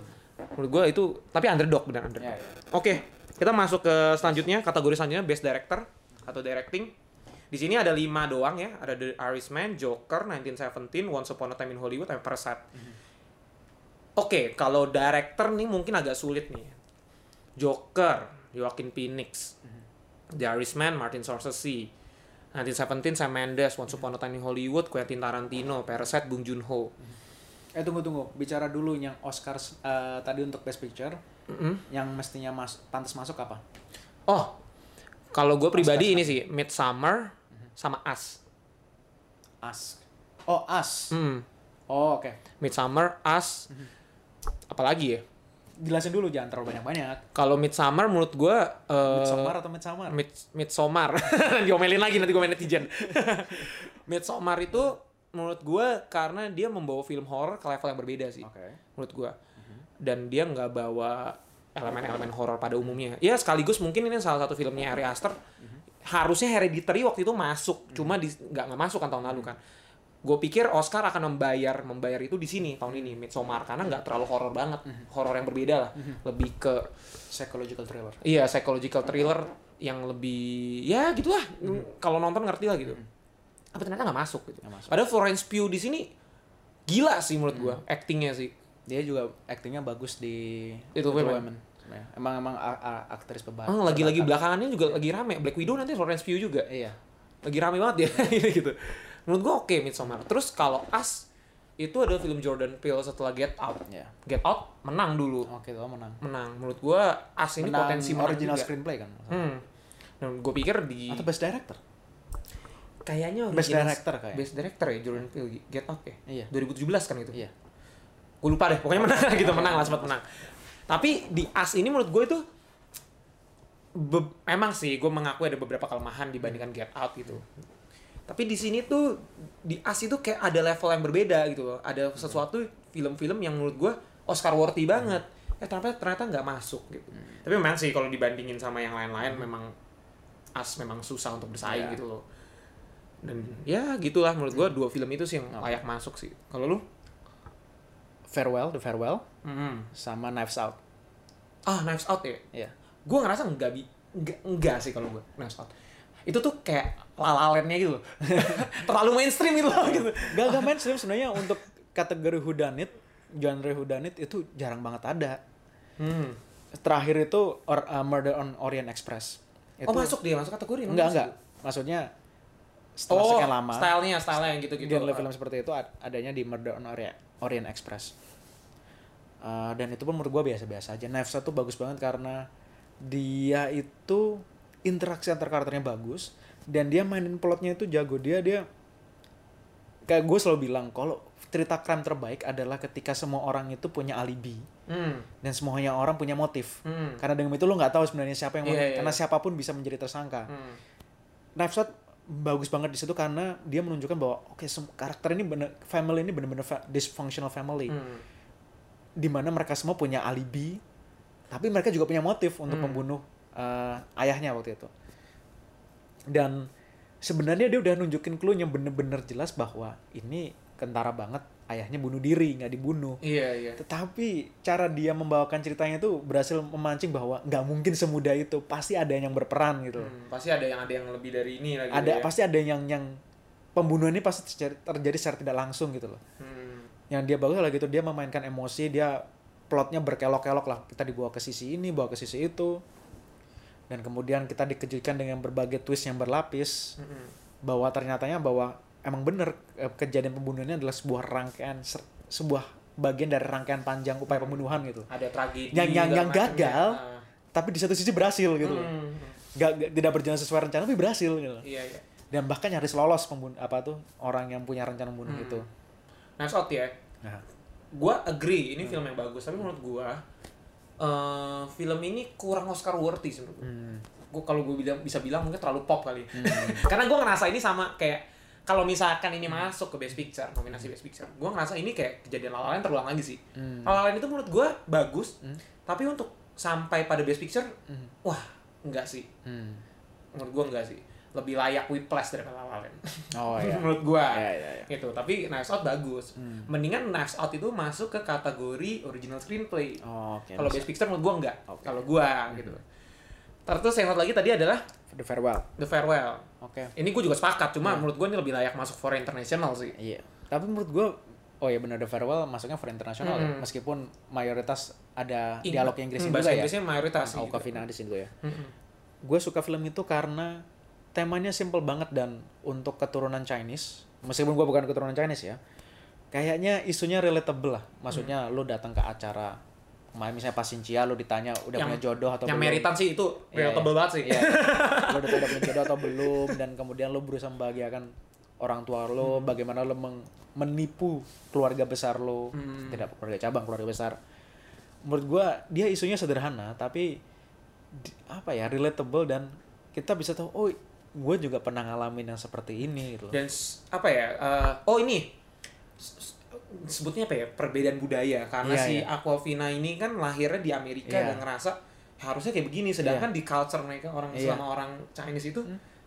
Menurut gue itu tapi underdog benar underdog. Ya, ya. Oke, kita masuk ke selanjutnya kategori selanjutnya Best Director atau Directing. Di sini ada lima doang ya. Ada The Irishman, Joker, 1917, Once Upon a Time in Hollywood, dan Parasite. Oke, kalau director nih mungkin agak sulit nih. Joker, Joaquin Phoenix. The Irishman, Martin Scorsese. 1917, Sam Mendes, Once Upon a Time in Hollywood, Quentin Tarantino, Parasite, Bong Joon-ho. Eh tunggu tunggu, bicara dulu yang Oscar eh, tadi untuk Best Picture, Mm-mm. yang mestinya mas pantas masuk apa? Oh, kalau gue pribadi Oscar ini sih, Midsummer sama Us. As. Oh, As. Hmm. Oh, oke. Midsummer, Us, apalagi ya? Jelasin dulu jangan terlalu banyak-banyak. Kalau Midsummer menurut gue uh, Midsommar atau Midsummer? Mid Midsommar. Diomelin lagi nanti gue main netizen. Midsommar itu menurut gue karena dia membawa film horror ke level yang berbeda sih. Oke. Menurut gue. Dan dia nggak bawa elemen-elemen horror pada umumnya. Ya sekaligus mungkin ini salah satu filmnya Ari Aster. Harusnya Hereditary waktu itu masuk, cuma nggak nggak masuk kan tahun lalu kan. Gue pikir Oscar akan membayar membayar itu di sini tahun ini Midsommar karena nggak terlalu horror banget, horror yang berbeda lah, lebih ke Psychological thriller. Iya, psychological thriller yang lebih ya gitulah. Kalau nonton ngerti lah gitu. Tapi ternyata nggak masuk gitu. Nggak masuk. Padahal Florence Pugh di sini gila sih menurut gua actingnya sih. Dia juga aktingnya bagus di Itu Little Women. Emang emang aktris peba- Oh, lagi-lagi belakangannya juga lagi rame. Black Widow nanti Florence Pugh juga. Iya. Lagi rame banget ya gitu. Menurut gua oke Midsommar. Terus kalau Us itu ada film Jordan Peele setelah Get Out. Iya. Get Out menang dulu. Oke, lo menang. Menang. Menurut gua Us ini menang potensi menang original juga. screenplay kan? Hmm. Dan gue pikir di Atau best director? kayaknya Best original- director kayak. Best director ya Jordan Peele Get Out ya. Iya. 2017 kan itu. Iya. Gue lupa deh, pokoknya menang gitu, menang lah sempat menang. Tapi di As ini menurut gue itu be- emang sih gue mengakui ada beberapa kelemahan dibandingkan Get Out gitu. Tapi di sini tuh di As itu kayak ada level yang berbeda gitu loh. Ada sesuatu film-film yang menurut gue Oscar worthy banget. Eh ternyata ternyata nggak masuk gitu. Tapi memang sih kalau dibandingin sama yang lain-lain memang As memang susah untuk bersaing Iya. gitu loh. Dan ya gitulah menurut gue dua film itu sih yang layak masuk sih. Kalau lu? Farewell, The Farewell Mm-mm. sama Knives Out. Ah, Knives Out ya? Iya. Gue ngerasa enggak bi enggak, enggak sih kalau gue Knives Out. Itu tuh kayak lalalennya gitu. Terlalu mainstream gitu loh gitu. Gak gak mainstream sebenarnya untuk kategori whodunit, genre whodunit itu jarang banget ada. Hmm. Terakhir itu or- uh, Murder on Orient Express. Itu, oh, masuk dia, masuk kategori. Enggak, enggak. Maksudnya setelah Oh, sekian lama stylenya, stylenya yang gitu-gitu. genre film seperti itu ad- adanya di Murder on Orient, Orient Express. Uh, dan itu pun menurut gue biasa-biasa aja. Knives tuh bagus banget karena dia itu interaksi antar karakternya bagus dan dia mainin plotnya itu jago. Dia dia kayak gue selalu bilang kalau cerita crime terbaik adalah ketika semua orang itu punya alibi Hmm. dan semuanya orang punya motif. Hmm. Karena dengan itu lo nggak tahu sebenarnya siapa yang Iya, iya, karena iya. siapa pun bisa menjadi tersangka. Hmm. Knives Out bagus banget di situ karena dia menunjukkan bahwa oke sem- karakter ini bener family ini bener-bener fa- dysfunctional family Hmm. di mana mereka semua punya alibi tapi mereka juga punya motif untuk Hmm. membunuh eh, ayahnya waktu itu dan sebenarnya dia udah nunjukin clue yang bener-bener jelas bahwa ini kentara banget ayahnya bunuh diri nggak dibunuh Iya, iya. tetapi cara dia membawakan ceritanya itu berhasil memancing bahwa nggak mungkin semudah itu pasti ada yang berperan gitu. Hmm, pasti ada yang ada yang lebih dari ini lagi. ada ya. pasti ada yang yang pembunuhan ini pasti terjadi, secara tidak langsung gitu loh Hmm. yang dia bagus lah gitu dia memainkan emosi dia plotnya berkelok-kelok lah kita dibawa ke sisi ini bawa ke sisi itu dan kemudian kita dikejutkan dengan berbagai twist yang berlapis Hmm. bahwa ternyatanya bahwa emang bener eh, kejadian pembunuhannya adalah sebuah rangkaian sebuah bagian dari rangkaian panjang upaya pembunuhan gitu Ada tragedi. Yang- yang- yang macamnya. gagal, Ah. tapi di satu sisi berhasil gitu Hmm. Gak, gak- tidak berjalan sesuai rencana tapi berhasil gitu. Iya, iya. dan bahkan nyaris lolos pembunuh apa tuh orang yang punya rencana membunuh Hmm. itu Knives Out ya. nah, gua agree ini film yang bagus tapi menurut gua eh film ini kurang Oscar worthy sih menurut gua. hmm. Gua kalau gua bilang bisa bilang mungkin terlalu pop kali. Karena gua ngerasa ini sama kayak kalau misalkan ini masuk ke Best Picture, nominasi Best Picture, gua ngerasa ini kayak kejadian La La Land terulang lagi sih. Hmm. La La Land itu menurut gua bagus, Hmm. tapi untuk sampai pada Best Picture, Hmm. wah enggak sih. Hmm. Menurut gua enggak sih. Lebih layak Whiplash daripada La La Land. oh ya menurut gua ya ya, ya. gitu tapi Knives Out bagus Hmm. mendingan Knives Out itu masuk ke kategori original screenplay Oh, oke kalau. Best Picture menurut gua enggak Oke. kalau gua gitu terus yang satu lagi tadi adalah The Farewell The Farewell Oke. Ini gue juga sepakat, cuma Iya. menurut gue ini lebih layak masuk for international sih. Iya. Tapi menurut gue oh ya benar The Farewell masuknya for internasional ya. Mm-mm. meskipun mayoritas ada Ing- dialog Inggris hmm, juga bahasa ya. Inggrisnya mayoritas sih. Auka Vina di situ ya. Mm-mm. Gue suka film itu karena temanya simple banget dan untuk keturunan Chinese, meskipun gue bukan keturunan Chinese ya, kayaknya isunya relatable lah. Maksudnya lu datang ke acara, kemarin misalnya pas Cincia lu ditanya udah Yang- punya jodoh atau Yang belum. meritan sih itu Iya, relatable iya. banget sih. Iya. lu udah, udah punya jodoh atau belum dan kemudian lu berusaha membahagiakan orang tua lo, Hmm. bagaimana lo meng- menipu keluarga besar lo, Hmm. tidak keluarga cabang, keluarga besar. Menurut gua dia isunya sederhana tapi di- apa ya relatable dan kita bisa tahu oh gue juga pernah ngalamin yang seperti ini gitu. loh. Dan apa ya? eh, oh ini sebutnya apa ya? Perbedaan budaya karena Iya, si iya. Aquafina ini kan lahirnya di Amerika Iya. dan ngerasa harusnya kayak begini sedangkan di culture mereka orang Iya. selama orang Chinese itu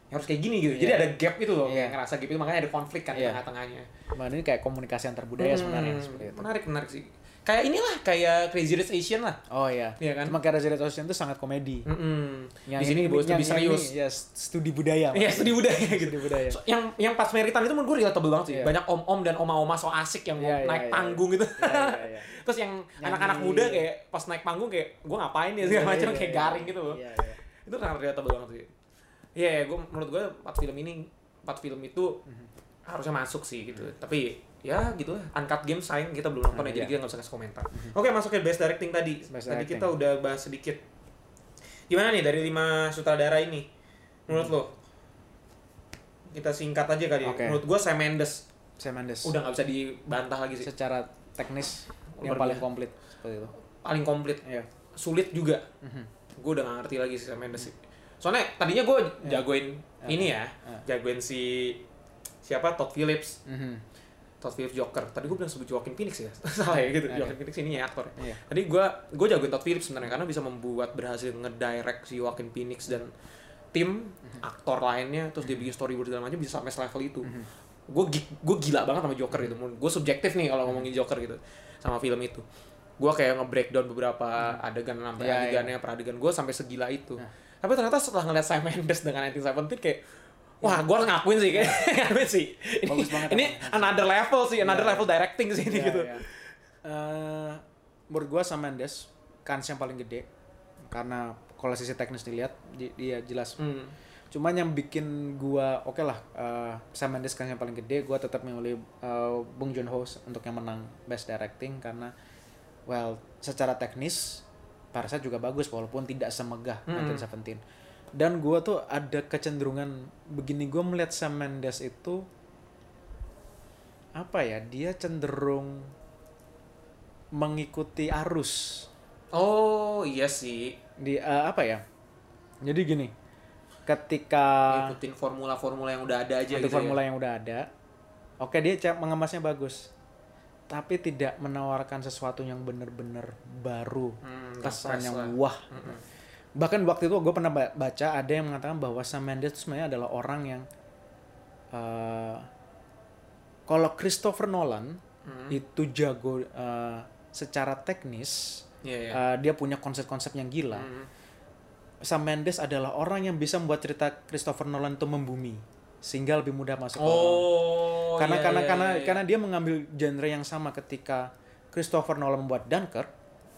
ya harus kayak gini gitu. Jadi Iya. ada gap itu loh, Iya. kayak ngerasa gap itu makanya ada konflik kan di Iya. tengah-tengahnya. Nah, ini kayak komunikasi antar budaya sebenarnya Hmm, seperti itu. Menarik, menarik sih. Kayak inilah, kayak Crazy Rich Asian lah. Oh iya. Iya kan? Cuma karena Zero Ocean itu sangat komedi. Mm-mm. Yang di sini ini lebih serius. ini, ya studi budaya. Iya, studi budaya gitu. Studi budaya. So, yang yang pas meritan itu menurut gue relatable banget sih. Iya. Banyak om-om dan oma-oma so asik yang Iya, iya, naik iya. panggung gitu. Iya, iya, iya. Terus yang anak-anak muda kayak pas naik panggung kayak gue ngapain ya segala Iya, macam iya, kayak garing gitu loh. Iya, iya. Itu sangat relatable banget sih. Iya, yeah, gue menurut gue empat film ini empat film itu Mhm. harusnya masuk sih gitu. Tapi ya gitu lah. Uncut Game sayang kita belum nonton Hmm, ya, jadi iya. kita nggak bisa kasih komentar. Oke, masuk ke best directing tadi. Best tadi directing. kita udah bahas sedikit. Gimana nih dari lima sutradara ini? Menurut lo? Kita singkat aja kali. ya. Oke. Menurut gue Sam Mendes Sam Mendes. udah nggak bisa dibantah lagi sih. secara teknis yang Luar paling biasa. komplit seperti itu. Paling komplit. Iya. Sulit juga. Mhm. Gue udah gak ngerti lagi sih Sam Mendes sih. Soalnya tadinya gue jagoin Ya. ini ya, Ya. jagoin si siapa Todd Phillips, Mhm. Todd Phillips Joker. Tadi gue bilang sebut Joaquin Phoenix ya, salah ya gitu. Oke. Joaquin Phoenix ini ya aktor. Iya. Tadi gue gue jagoin Todd Phillips sebenarnya karena bisa membuat berhasil ngedirect si Joaquin Phoenix dan tim Mhm. aktor lainnya, terus dia bikin storyboard segala macam bisa sampai selevel itu. Gue gue gila banget sama Joker gitu. Gue subjektif nih kalau ngomongin Joker gitu sama film itu. Gue kayak nge-breakdown beberapa adegan sampai Iya, iya. adegannya per adegan gue sampai segila itu. Nah. Tapi ternyata setelah ngeliat Sam Mendes dengan 1917 kayak Wah, gue harus ngakuin sih, kayak ngakuin sih. Ini, Bagus banget ini emang. another level sih, another Iya. level directing sih ini Iya, gitu. iya. Eh, menurut gua Sam Mendes kans yang paling gede karena kalau sisi teknis dilihat di- dia jelas. Hmm. Cuman yang bikin gua oke lah eh, Sam Mendes kans yang paling gede, gua tetap memilih eh, Bong Joon Ho untuk yang menang Best Directing karena well secara teknis Parasite juga bagus walaupun tidak semegah Hmm. 1917. Dan gua tuh ada kecenderungan begini gua melihat Sam Mendes itu apa ya dia cenderung mengikuti arus Oh, iya sih. di eh, apa ya jadi gini ketika Ikutin formula-formula yang udah ada aja gitu formula ya. yang udah ada oke dia mengemasnya bagus tapi tidak menawarkan sesuatu yang benar-benar baru Hmm, kesan yang wah Mm-mm. Bahkan waktu itu gue pernah ba- baca ada yang mengatakan bahwa Sam Mendes itu sebenarnya adalah orang yang eh, kalau Christopher Nolan Hmm. itu jago eh, secara teknis Iya, iya. eh, dia punya konsep-konsep yang gila Hmm. Sam Mendes adalah orang yang bisa membuat cerita Christopher Nolan itu membumi sehingga lebih mudah masuk orang. Oh, karena iya, karena iya, karena iya. karena dia mengambil genre yang sama ketika Christopher Nolan membuat Dunkirk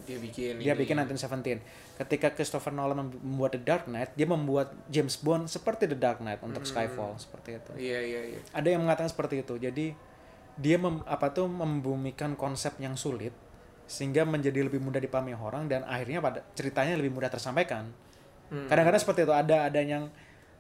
dia bikin dia ini. bikin 1917 ketika Christopher Nolan mem- membuat The Dark Knight dia membuat James Bond seperti The Dark Knight untuk Hmm. Skyfall seperti itu Iya, iya, iya. ada yang mengatakan seperti itu jadi dia mem- apa tuh membumikan konsep yang sulit sehingga menjadi lebih mudah dipahami orang dan akhirnya pada ceritanya lebih mudah tersampaikan Hmm. kadang-kadang seperti itu ada ada yang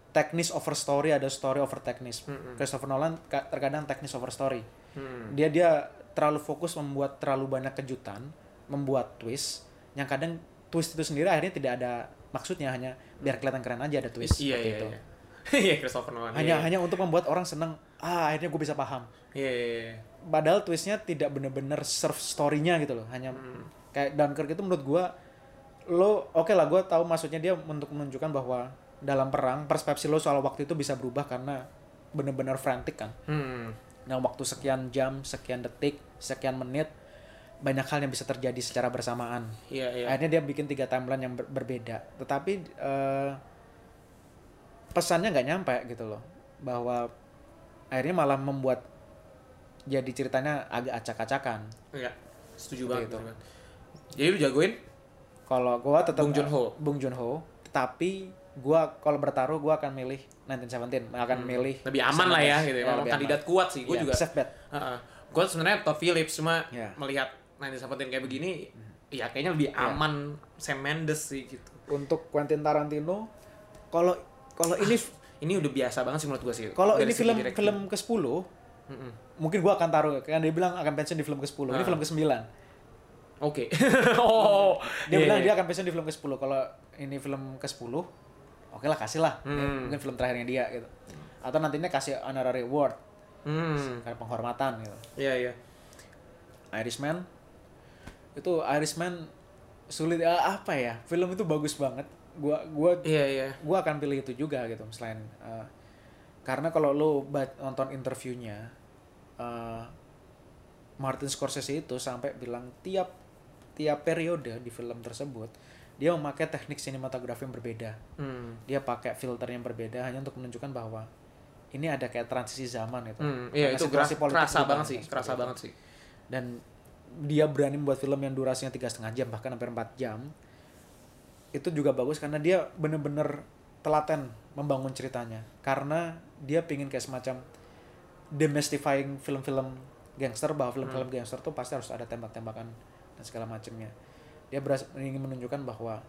teknis over story ada story over teknis Mm-mm. Christopher Nolan ka- terkadang teknis over story Hmm. dia dia terlalu fokus membuat terlalu banyak kejutan membuat twist yang kadang twist itu sendiri akhirnya tidak ada maksudnya hanya biar kelihatan keren aja ada twist Iya, seperti iya, itu iya. Iya, Christopher Nolan. hanya iya. hanya untuk membuat orang senang ah akhirnya gue bisa paham Iya, iya, iya. padahal twistnya tidak bener-bener serve story-nya gitu loh hanya Hmm. kayak Dunkirk itu menurut gua lo oke lah gua tahu maksudnya dia untuk menunjukkan bahwa dalam perang persepsi lo soal waktu itu bisa berubah karena bener-bener frantic kan Hmm. nah waktu sekian jam sekian detik sekian menit banyak hal yang bisa terjadi secara bersamaan Iya, iya. akhirnya dia bikin tiga timeline yang ber- berbeda tetapi eh, pesannya nggak nyampe gitu loh bahwa akhirnya malah membuat jadi ceritanya agak acak-acakan Iya, setuju banget. itu. setuju banget. Jadi lu jagoin kalau gua tetap Bong Joon-ho. Bong Joon-ho tapi gua kalau bertaruh gua akan milih 1917 akan milih lebih aman lah ya gitu. Ya, lebih kandidat kuat sih. Gue Iya, juga. safe bet Gue sebenarnya Todd Phillips cuma Iya. melihat 1917 kayak begini, ya kayaknya lebih aman Sam Mendes sih gitu. untuk Quentin Tarantino kalau kalau ini Ini udah biasa banget sih menurut gue sih. kalau ini film directing. film ke-10 Mm-mm. mungkin gua akan taruh kan dia bilang akan pensiun di film ke-10 ini Ah. film ke-9 Oke. oh. dia iya, bilang iya. dia akan pensiun di film ke-10 kalau ini film ke-10 oke lah kasih lah Ya, Hmm. mungkin film terakhirnya dia gitu atau nantinya kasih honorary award Hmm. karena penghormatan gitu Iya iya. Irishman itu Irishman sulit ah, apa ya film itu bagus banget gua gua Iya iya. gua akan pilih itu juga gitu selain eh, karena kalau lo nonton interviewnya eh, Martin Scorsese itu sampai bilang tiap tiap periode di film tersebut dia memakai teknik sinematografi yang berbeda Hmm. dia pakai filter yang berbeda hanya untuk menunjukkan bahwa ini ada kayak transisi zaman gitu iya Karena itu situasi ker- politik kerasa banget sih, kerasa itu. banget sih. dan dia berani membuat film yang durasinya tiga setengah jam bahkan hampir 4 jam itu juga bagus karena dia bener-bener telaten membangun ceritanya. Karena dia pingin kayak semacam demystifying film-film gangster bahwa film-film gangster tuh pasti harus ada tembak-tembakan dan segala macamnya. Dia beras ingin menunjukkan bahwa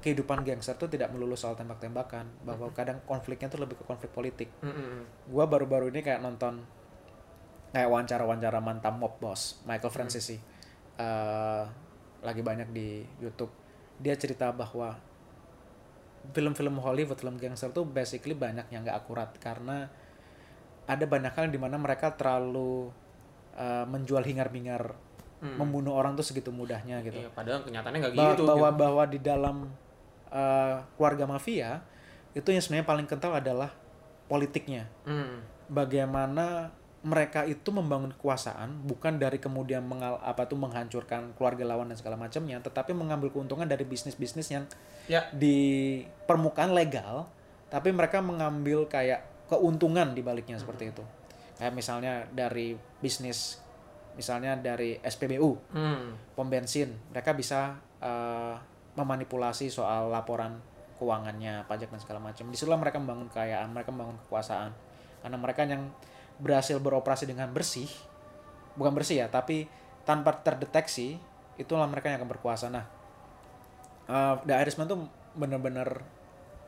kehidupan gangster tuh tidak melulu soal tembak-tembakan bahwa kadang konfliknya tuh lebih ke konflik politik. Mm-mm. gua baru-baru ini kayak nonton kayak wawancara-wawancara mantan mob boss Michael Francis sih Eh, lagi banyak di YouTube dia cerita bahwa film-film Hollywood film gangster tuh basically banyak yang nggak akurat karena ada banyak hal di mana mereka terlalu eh, menjual hingar-bingar membunuh orang tuh segitu mudahnya gitu Iya, padahal kenyataannya nggak gitu. bahwa gitu. bahwa di dalam eh, keluarga mafia itu yang sebenarnya paling kental adalah politiknya Hmm. bagaimana mereka itu membangun kekuasaan bukan dari kemudian mengal apa tuh menghancurkan keluarga lawan dan segala macamnya tetapi mengambil keuntungan dari bisnis-bisnis yang Ya. di permukaan legal tapi mereka mengambil kayak keuntungan di baliknya seperti itu kayak misalnya dari bisnis misalnya dari SPBU Hmm. pom bensin mereka bisa eh, memanipulasi soal laporan keuangannya pajak dan segala macam di situlah mereka membangun kekayaan mereka membangun kekuasaan karena mereka yang berhasil beroperasi dengan bersih bukan bersih ya tapi tanpa terdeteksi itulah mereka yang akan berkuasa nah eh, The Irishman tuh benar-benar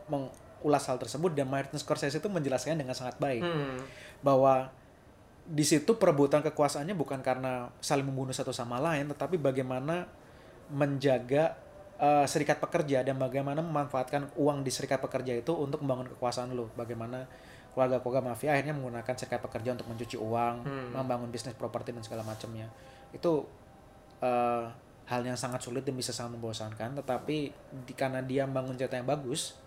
mengulas hal tersebut dan Martin Scorsese itu menjelaskannya dengan sangat baik Hmm. bahwa di situ perebutan kekuasaannya bukan karena saling membunuh satu sama lain, tetapi bagaimana menjaga eh, serikat pekerja dan bagaimana memanfaatkan uang di serikat pekerja itu untuk membangun kekuasaan lo. Bagaimana keluarga-keluarga mafia akhirnya menggunakan serikat pekerja untuk mencuci uang, Hmm. membangun bisnis properti dan segala macamnya. Itu eh, hal yang sangat sulit dan bisa sangat membosankan, tetapi di, karena dia membangun cerita yang bagus,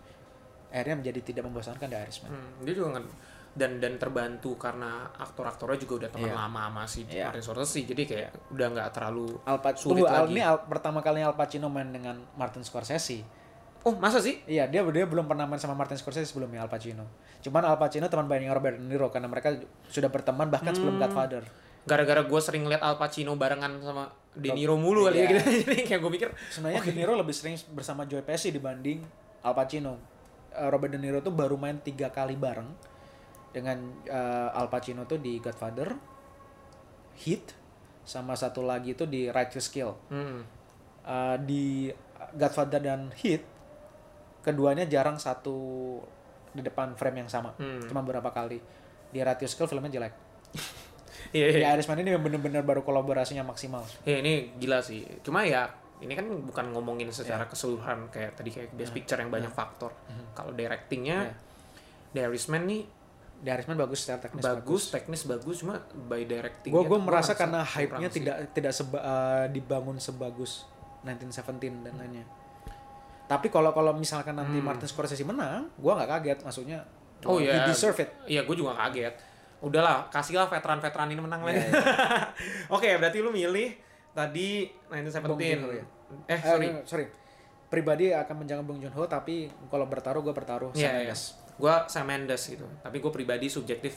akhirnya menjadi tidak membosankan The Irishman. Hmm, dia juga dan dan terbantu karena aktor-aktornya juga udah teman Iya. lama sama si Iya. Martin Scorsese jadi kayak udah nggak terlalu Al Sulit tunggu, lagi. ini Al, pertama kalinya Al Pacino main dengan Martin Scorsese. oh masa sih Iya, dia dia belum pernah main sama Martin Scorsese sebelumnya Al Pacino. Cuman Al Pacino teman baiknya Robert De Niro karena mereka sudah berteman bahkan sebelum Hmm. Godfather. gara-gara gue sering lihat Al Pacino barengan sama De Niro mulu kali ya Iya. gitu jadi kayak gue mikir Sebenarnya De Niro lebih sering bersama Joe Pesci dibanding Al Pacino. Eh, Robert De Niro tuh baru main tiga kali bareng dengan eh, Al Pacino tuh di Godfather, Heat, sama satu lagi itu di Righteous Kill. hmm, Uh, di Godfather dan Heat keduanya jarang satu di depan frame yang sama. Hmm. cuma beberapa kali. Di Righteous Kill filmnya jelek. Iya di iya. Irishman ini bener-bener baru kolaborasinya maksimal. Iya, ini gila sih. Cuma ya ini kan bukan ngomongin secara keseluruhan kayak tadi kayak best picture yang banyak faktor. Mhm. kalau directingnya Iya. The Irishman nih di Irishman bagus secara teknis bagus, teknis bagus cuma by directing gue gue merasa karena hype-nya tidak tidak seba, uh, dibangun sebagus 1917 dan lainnya tapi kalau kalau misalkan nanti Hmm. Martin Scorsese menang gue nggak kaget maksudnya Oh, he iya. deserve it Iya, gue juga kaget. Udahlah, kasihlah veteran-veteran ini menang Iya, lagi. Oke, berarti lu milih tadi 1917. Bong Joon-ho ya? Eh, Eh, sorry. sorry pribadi akan menjaga Bong Joon Ho tapi kalau bertaruh gue bertaruh Iya, sama iya. Mendes. gue Sam Mendes gitu tapi gue pribadi subjektif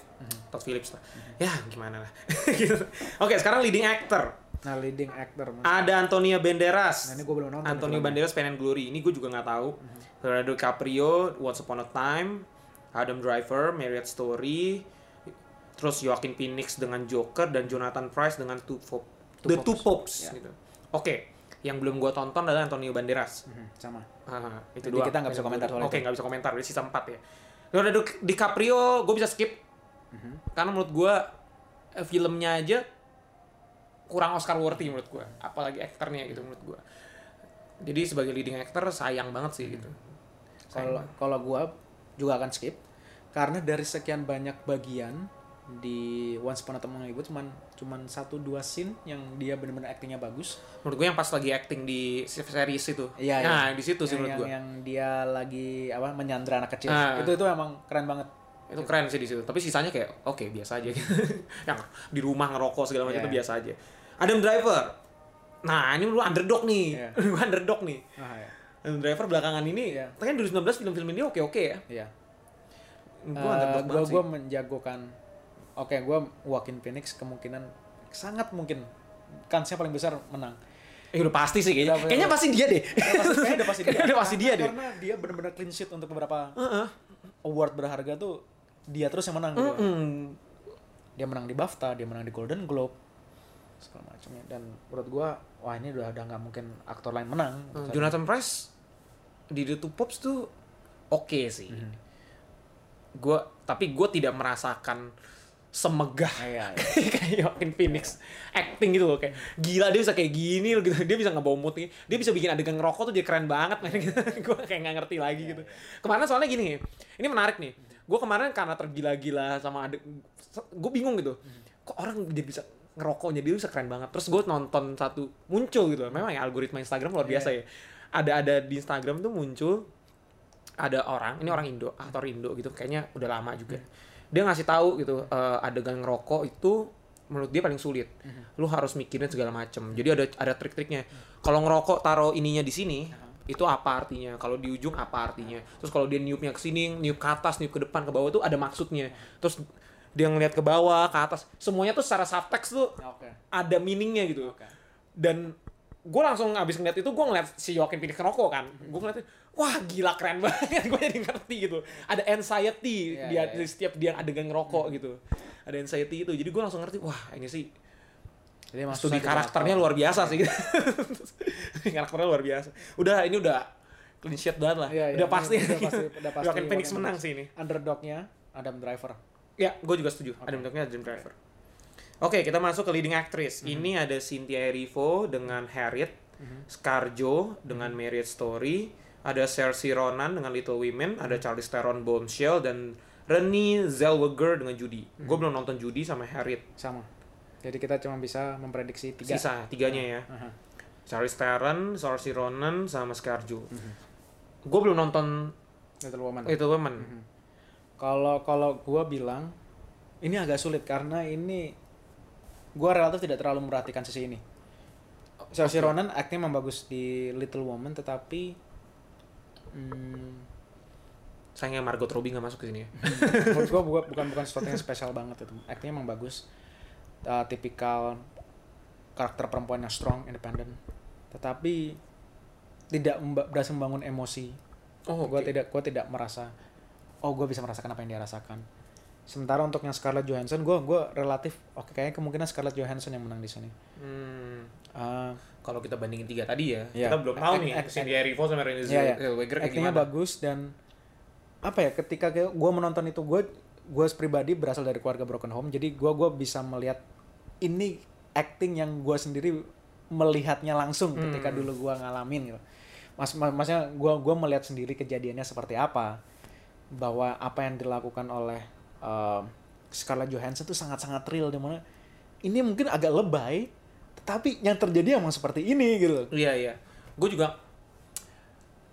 Todd Phillips lah ya gimana lah gitu. oke sekarang leading actor Nah, leading actor. Mas. ada Antonio Banderas Nah, ini gue belum nonton. Antonio. Banderas Pain and Glory ini gue juga nggak tahu Leonardo DiCaprio Once Upon a Time Adam Driver Marriage Story terus Joaquin Phoenix dengan Joker dan Jonathan Price dengan Two Pop Two The. Two Popes Ya. gitu oke yang belum gue tonton adalah Antonio Banderas Mhm, sama. Ah, itu Jadi dua. kita nggak bisa komentar soal Oke, itu. nggak bisa komentar. Di sisa 4 ya. Leonardo DiCaprio, gue bisa skip. Mhm. Karena menurut gue, eh, filmnya aja kurang Oscar worthy menurut gue. Apalagi aktornya gitu menurut gue. Jadi sebagai leading actor sayang banget sih gitu. Kalau kalau gue juga akan skip karena dari sekian banyak bagian di Once Upon a Time in Hollywood cuman cuman satu dua scene yang dia benar-benar aktingnya bagus. Menurut gue yang pas lagi acting di series itu. Iya, Nah, iya. di situ sih yang, menurut yang, gue. yang dia lagi apa menyandra anak kecil. Ah. Itu itu emang keren banget. Itu keren sih di situ. Tapi sisanya kayak oke biasa aja. yang di rumah ngerokok segala macam Iya. itu biasa aja. Adam Driver. Nah, ini lu underdog nih. Iya. Lu underdog nih. Ah, ya. Adam Driver belakangan ini, Iya. kan 2019 film-film ini oke-oke ya. Iya. Gue Eh, underdog gua sih. gua menjagokan oke gua Joaquin Phoenix kemungkinan sangat mungkin kansnya paling besar menang Eh udah pasti sih kayaknya. Udah, Kayaknya pasti dia deh. Kayaknya udah pasti dia Kayaknya udah pasti dia Karena- deh. karena dia benar-benar clean sheet untuk beberapa award berharga tuh dia terus yang menang gitu. Mm-mm. dia menang di BAFTA dia menang di Golden Globe segala macamnya dan menurut gua wah ini udah udah nggak mungkin aktor lain menang Eh, Jonathan Price di The Two Pops tuh oke sih. Mhm. Gua tapi gue tidak merasakan semegah Ah, iya, iya. kayak Joaquin Phoenix acting gitu loh kayak gila dia bisa kayak gini loh gitu dia bisa ngebawa mood nih dia bisa bikin adegan ngerokok tuh dia keren banget men gitu gue kayak nggak ngerti lagi gitu kemarin soalnya gini ini menarik nih gue kemarin karena tergila-gila sama adek gue bingung gitu. Kok orang dia bisa ngerokoknya dia bisa keren banget. Terus gue nonton satu muncul gitu memang ya algoritma Instagram luar biasa ya. Ada ada di Instagram tuh muncul ada orang ini orang Indo aktor Indo gitu kayaknya udah lama juga. Dia ngasih tahu gitu eh, adegan ngerokok itu menurut dia paling sulit. Lu harus mikirin segala macem. Jadi ada ada trik-triknya. Kalau ngerokok taruh ininya di sini itu apa artinya? Kalau di ujung apa artinya? Terus kalau dia niupnya ke sini niup ke atas niup ke depan ke bawah tuh ada maksudnya. Terus dia ngeliat ke bawah ke atas semuanya tuh secara subtext tuh oke. ada meaningnya gitu. Oke. Dan gue langsung abis ngeliat itu gue ngeliat si Joaquin Phoenix ngerokok kan. Gue ngeliat wah gila keren banget. Gue jadi ngerti gitu. Ada anxiety Iya, dia iya, iya. setiap dia adegan ngerokok gitu. Ada anxiety itu. Jadi gue langsung ngerti wah ini sih jadi studi karakternya luar biasa sih karakternya luar biasa udah ini udah clean sheet banget lah iya, udah pasti udah pasti udah pasti Joaquin Phoenix menang sih ini underdognya Adam Driver Ya, gue juga setuju. Ada bentuknya Adam Driver. Oke, kita masuk ke leading actress. Mhm. Ini ada Cynthia Erivo dengan Harriet, Scarjo dengan Marriage Story, ada Saoirse Ronan dengan Little Women, ada Mhm. Charlize Theron Bombshell dan Renée Zellweger dengan Judy. Mhm. Gue belum nonton Judy sama Harriet. sama jadi kita cuma bisa memprediksi tiga Sisa tiganya ya. Aha. Charlize Theron, Saoirse Ronan sama Scarjo. Mhm. Gue belum nonton Little Woman Little Women. Mhm. Kalau kalau gua bilang ini agak sulit karena ini gua relatif tidak terlalu memperhatikan sisi ini. Saoirse Ronan aktingnya memang bagus di Little Woman tetapi hmm, Sayangnya Margot Robbie gak masuk ke sini ya. menurut gua bukan bukan sesuatu yang spesial banget itu. Aktingnya memang bagus. Uh, tipikal karakter perempuan yang strong, independent. Tetapi tidak berhasil membangun emosi Oh, gue oke. tidak gue tidak merasa oh gue bisa merasakan apa yang dia rasakan sementara untuk yang Scarlett Johansson gue gue relatif oke kayaknya kemungkinan Scarlett Johansson yang menang di sini Hmm. uh, Kalau kita bandingin tiga tadi ya, Iya. kita belum tahu nih ak- Cynthia Erivo sama Renée Iya, iya. Zellweger kayak gimana. bagus dan apa ya ketika gue menonton itu gue gue pribadi berasal dari keluarga broken home jadi gue gue bisa melihat ini acting yang gue sendiri melihatnya langsung ketika Hmm. dulu gue ngalamin gitu mas, mas maksudnya gue gua melihat sendiri kejadiannya seperti apa bahwa apa yang dilakukan oleh um, Scarlett Johansson itu sangat-sangat real di mana ini mungkin agak lebay tetapi yang terjadi emang seperti ini gitu Iya iya. Gue juga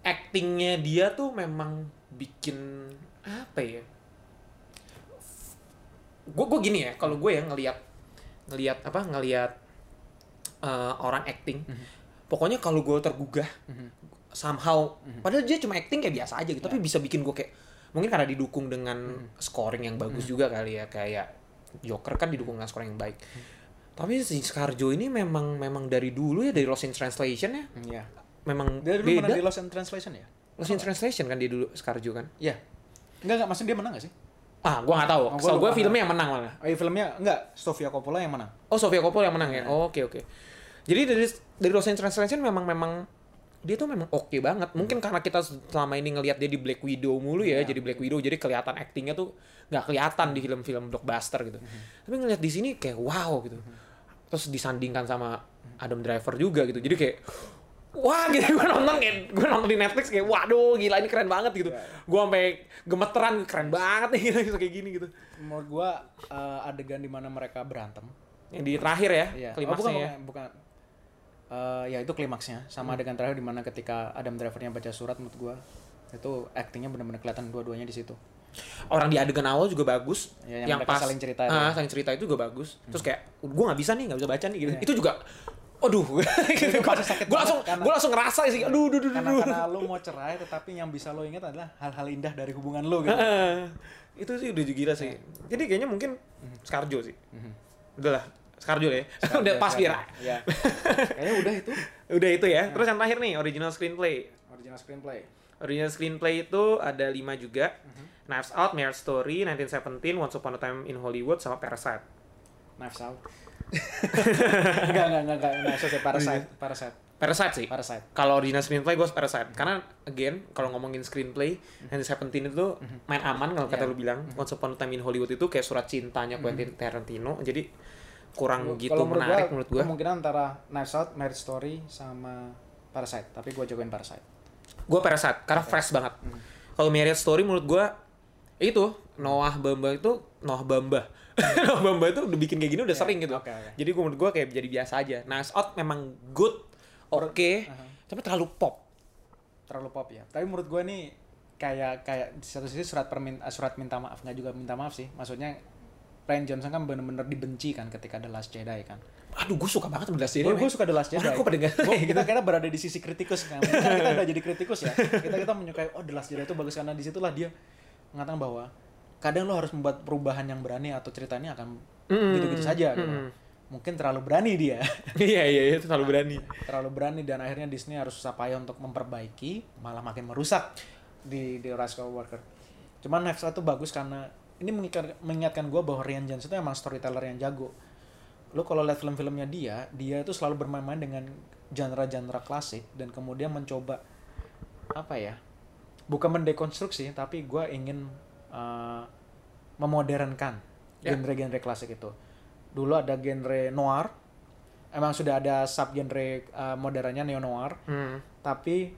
actingnya dia tuh memang bikin apa ya? Gue gue gini ya, kalau gue ya ngelihat ngelihat apa ngelihat eh, orang acting, pokoknya kalau gue tergugah Mhm. somehow, padahal dia cuma acting kayak biasa aja gitu, tapi bisa bikin gue kayak mungkin karena didukung dengan scoring yang bagus juga kali ya kayak Joker kan didukung dengan scoring yang baik. Tapi si Scarjo ini memang memang dari dulu ya dari Lost in Translation ya? Iya. memang Dia dulu beda. di Lost in Translation ya? Lost in Translation kan dia dulu Scarjo kan? Iya. Enggak enggak, maksudnya dia menang gak sih? Ah gua nggak tahu Oh, gua so gue filmnya yang menang malah Oh iya filmnya enggak, Sofia Coppola yang menang. Oh Sofia Coppola yang menang Iya. ya. Oh, Oke oke. Jadi dari dari Lost in Translation memang memang dia tuh memang oke banget. Mungkin karena kita selama ini ngelihat dia di Black Widow mulu ya, Iya. jadi Black Widow jadi kelihatan actingnya tuh nggak kelihatan di film-film blockbuster gitu. Tapi ngelihat di sini kayak wow gitu. Terus disandingkan sama Adam Driver juga gitu. Jadi kayak wah gitu gue nonton kayak gue nonton di Netflix kayak waduh gila ini keren banget gitu. Gue sampai gemeteran keren banget nih gitu kayak gini gitu. Menurut gua eh, adegan di mana mereka berantem. Yang di terakhir ya, Iya. Oh, klimaksnya bukan, ya. bukan, bukan. Eh, ya itu klimaksnya sama adegan terakhir di mana ketika Adam Drivernya baca surat menurut gua itu actingnya benar-benar kelihatan dua-duanya di situ. orang di adegan awal juga bagus Ya, yang mereka saling cerita itu ah, ya. saling cerita itu juga bagus terus kayak gue nggak bisa nih nggak bisa baca nih gitu Iya. itu juga aduh. Gitu. gue langsung banget karena- gue langsung ngerasa sih. Aduh aduh aduh, Karena aduh. karena lu mau cerai tetapi yang bisa lo ingat adalah hal-hal indah dari hubungan lu gitu. Itu sih udah gila sih. Jadi kayaknya mungkin Scarjo sih. Udahlah Scarjo ya. Udah pas biar Ya. Kayaknya udah itu. Udah itu ya. Terus yang terakhir nih original screenplay. Original screenplay. original screenplay itu ada lima juga. Knives Out, Marriage Story, 1917, Once Upon a Time in Hollywood, sama Parasite. Knives Out. Enggak, enggak, enggak, enggak, enggak, sorry, Parasite, Parasite, Parasite sih. Parasite. Kalau original screenplay gue Parasite. Karena again kalau ngomongin screenplay, 1917 itu main aman kalau kata Yeah. lu bilang. Once Upon a Time in Hollywood itu kayak surat cintanya Quentin Tarantino. Jadi kurang gitu Kalau menurut menarik gua, menurut gue. Kemungkinan antara Knives Out, Marriage Story, sama Parasite. Tapi gue jagoin Parasite. Gue Parasite karena fresh banget. Kalau Marriage Story menurut gue itu Noah Bamba itu Noah Bamba. Bamba itu udah bikin kayak gini udah Ya, sering gitu. oke, oke. Jadi gue menurut gue kayak jadi biasa aja. Knives Out memang good, oke, tapi terlalu pop. Terlalu pop ya. Tapi menurut gue nih kayak kayak di satu sisi surat permin eh, surat minta maaf nggak juga minta maaf sih. Maksudnya Ryan Johnson kan bener-bener dibenci kan ketika The Last Jedi kan. Aduh, gue suka banget The Last Jedi. Gue suka The Last Jedi. Orang kok pada Gua- kita kira berada di sisi kritikus kan. Kita, kita udah jadi kritikus ya. Kita kita menyukai oh The Last Jedi itu bagus karena di situlah dia mengatakan bahwa kadang lo harus membuat perubahan yang berani atau ceritanya akan Mm, gitu-gitu saja. gitu. mm. Mungkin terlalu berani dia. iya iya iya, itu terlalu berani. terlalu berani dan akhirnya Disney harus susah payah untuk memperbaiki malah makin merusak di di Rise of Skywalker. Cuman Knives Out tuh bagus karena ini mengingat, mengingatkan gue bahwa Rian Johnson itu emang storyteller yang jago. Lo kalau lihat film-filmnya dia, dia itu selalu bermain-main dengan genre-genre klasik dan kemudian mencoba apa ya? Bukan mendekonstruksi, tapi gue ingin uh, memodernkan Ya. genre-genre klasik itu. Dulu ada genre noir, emang sudah ada sub genre uh, modernnya neo noir, Hmm. tapi